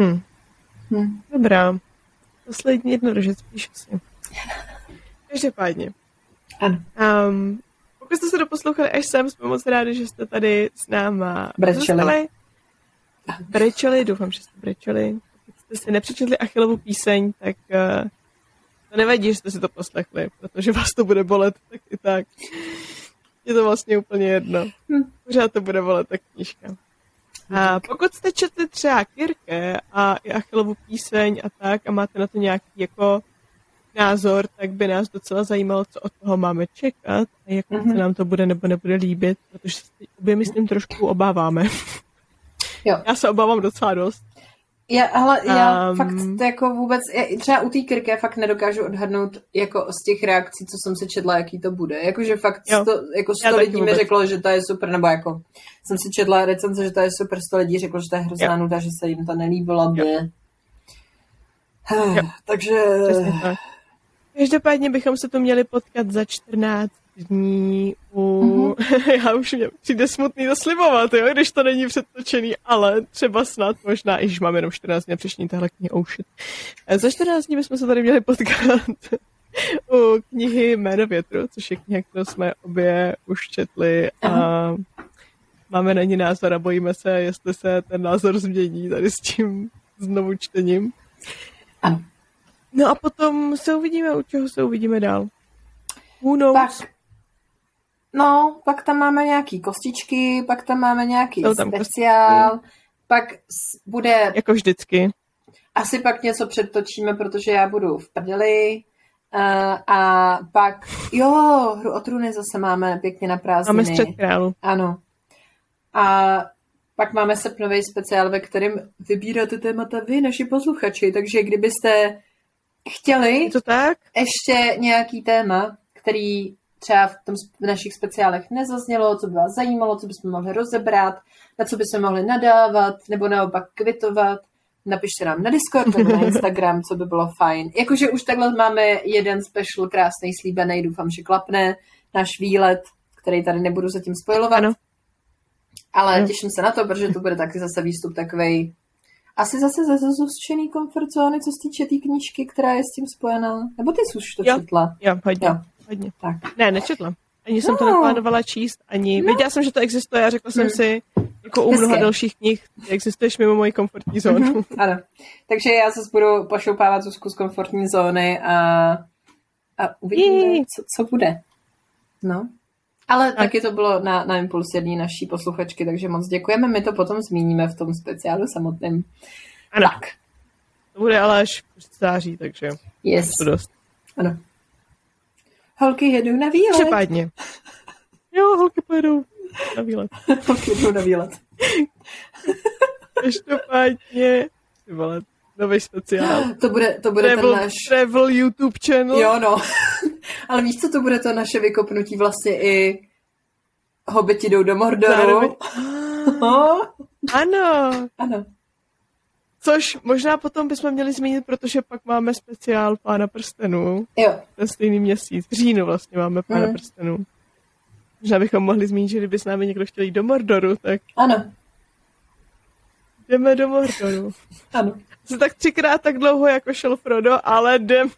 Hm. Hm. Dobrá. Poslední jednorožec, píšu si. Každopádně. Ano. Um, pokud jste se doposlouchali až sem, jsme moc rádi, že jste tady s náma Brečeli. Brečeli, doufám, že jste brečeli. Pokud jste si nepřečetli Achillovu píseň, tak uh, to nevadí, že jste si to poslechli, protože vás to bude bolet tak i tak. Je to vlastně úplně jedno. Hm. Pořád to bude bolet ta knížka. A pokud jste četli třeba Kirke a i Achillovu píseň a tak a máte na to nějaký jako názor, tak by nás docela zajímalo, co od toho máme čekat a jak Mhm. se nám to bude nebo nebude líbit, protože se obě, myslím, trošku obáváme. Jo. Já se obávám docela dost. Já, ale já Um, fakt jako vůbec, já, třeba u té Kirke fakt nedokážu odhadnout jako z těch reakcí, co jsem si četla, jaký to bude. Jakože fakt Jo. sto, jako sto lidí mi řeklo, že to je super, nebo jako jsem si četla recenze, že to je super, sto lidí řeklo, že to je hrozná nuda, že se jim to nelíbilo. Jo. Jo. Takže Přesně tak. Každopádně bychom se tu měli potkat za 14 dní u... Mhm. Já už mě přijde smutný to slibovat, jo, když to není předtočený, ale třeba snad možná, i když máme jenom 14 dní a přečtení tahle knihy, oh shit. Eh, Za 14 dní bychom se tady měli potkat u knihy Jméno větru, což je kniha, kterou jsme obě už četli a máme na ní názor a bojíme se, jestli se ten názor změní tady s tím znovu čtením. Ano. No a potom se uvidíme, u čeho se uvidíme dál. Who knows? pak, no, pak tam máme nějaký kostičky, pak tam máme nějaký Jsou tam speciál, pak s- bude Jako vždycky. Asi pak něco předtočíme, protože já budu v prdeli. Uh, a pak, jo, hru o trůny zase máme pěkně na prázdniny. Máme střed králu. Ano. A pak máme srpnový speciál, ve kterém vybíráte témata vy, naši posluchači. Takže kdybyste chtěli Je to tak? ještě nějaký téma, který třeba v, tom, v našich speciálech nezaznělo, co by vás zajímalo, co bychom mohli rozebrat, na co bychom mohli nadávat, nebo naopak kvitovat, napište nám na Discord nebo na Instagram, co by bylo fajn. Jakože už takhle máme jeden special krásný slíbený, doufám, že klapne, náš výlet, který tady nebudu zatím spojovat. Ano. Ale Ano. těším se na to, protože to bude taky zase výstup takovej asi zase ze zůstčený komfort zóny, co se týče té tý knížky, která je s tím spojená. Nebo ty jsi už to Jo. četla? Jo, hodně. Jo. hodně. Tak. Ne, nečetla. Ani jsem to No. neplánovala číst, ani No. věděla jsem, že to existuje a řekla jsem Hmm. si, jako u mnoha dalších knih, existuješ mimo moji komfortní zónu. Mhm, ano. Takže já zase budu pošoupávat Zuzku z komfortní zóny a, a uvidíme, co, co bude. No. Ale Tak. taky to bylo na, na impuls jedné naší posluchačky, takže moc děkujeme. My to potom zmíníme v tom speciálu samotném. Ano, Tak. to bude ale až v září, takže Yes. to dost. Ano. Holky jedou na výlet. Každopádně. Jo, holky pojedou na výlet. Holky jedou na výlet. Každopádně, ty vole, nový speciál. To bude, to bude Travel, ten náš... travel YouTube channel. Jo, no. Ale víš, co to bude to naše vykopnutí vlastně i Hobiti jdou do Mordoru. Zároveň- Oh, Ano, ano. což možná potom bychom měli zmínit, protože pak máme speciál Pána prstenů. Jo, Ten stejný měsíc. V říjnu vlastně máme Pána Mhm. prstenů. Možná bychom mohli zmínit, že kdyby s námi někdo chtěl jít do Mordoru, tak ano, jdeme do Mordoru. ano. Asi tak třikrát tak dlouho, jako šel Frodo, ale jdeme.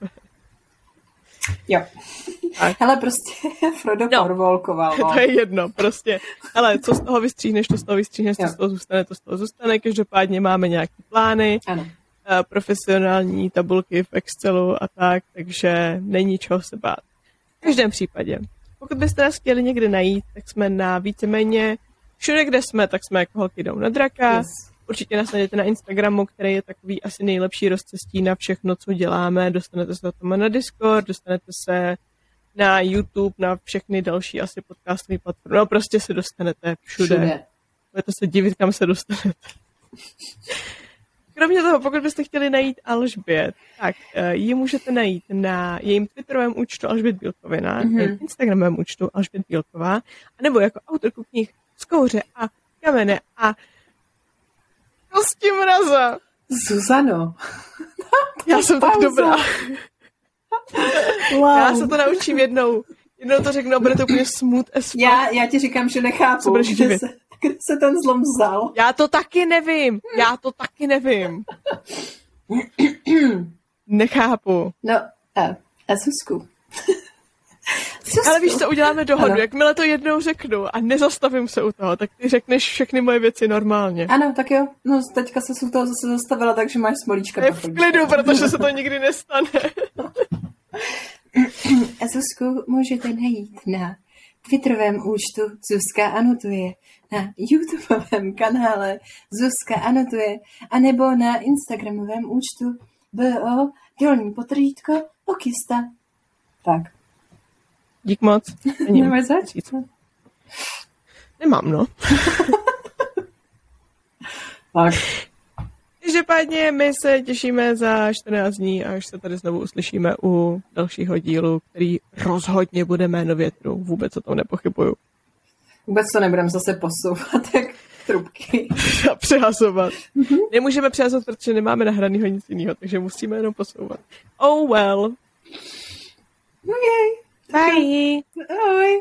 Jo. Tak. Hele, prostě Frodo No. porvolkoval, no. to je jedno, prostě. Ale co z toho vystříhneš, to z toho vystříhneš, co Jo. z toho zůstane, to z toho zůstane. Každopádně máme nějaký plány, Ano. eh, profesionální tabulky v Excelu a tak, takže není čeho se bát. V každém případě, pokud byste nás chtěli někde najít, tak jsme na víceméně všude, kde jsme, tak jsme jako holky jdou na draka. Yes. Určitě nás najdete na Instagramu, který je takový asi nejlepší rozcestí na všechno, co děláme. Dostanete se tam na Discord, dostanete se na YouTube, na všechny další asi podcastové platformy. No prostě se dostanete všude. Všude. Budete se divit, kam se dostanete. Kromě toho, pokud byste chtěli najít Alžbět, tak uh, ji můžete najít na jejím Twitterovém účtu Alžbět Bílkovina, mm-hmm. Mhm. jejím Instagramovém účtu Alžbět Bílková, anebo jako autorku knih Skouře a Kamene a Kosti mraza. Zuzano. Já jsem tak Pauza. dobrá. Wow. Já se to naučím jednou. Jednou to řeknu a bude to úplně as fuck. já, já ti říkám, že nechápu. Divit. se, Kde se ten zlom vzal? Já to taky nevím. Já to taky nevím. Nechápu. No, a, a Zuzku. Zuzku. Ale víš co, uděláme dohodu. Ano. Jakmile to jednou řeknu a nezastavím se u toho, tak ty řekneš všechny moje věci normálně. Ano, tak jo. No, teďka se u toho zase zastavila, takže máš smolíčka. Je v klidu, protože se to nikdy nestane. A Zuzku můžete najít na Twitterovém účtu Zuzka anotuje, na YouTubeovém kanále Zuzka anotuje, anebo na Instagramovém účtu BO dolní potrýtko okista. Tak. Dík moc. Není. Nemáš zač? Nemám, no. Tak. Každopádně my se těšíme za 14 dní, až se tady znovu uslyšíme u dalšího dílu, který rozhodně bude jméno větru. Vůbec o tom nepochybuju. Vůbec to nebudeme zase posouvat, jak trubky. A přehazovat. Nemůžeme přehazovat, protože nemáme nahranýho nic jiného, takže musíme jenom posouvat. Oh well. Okay. Bye. Bye.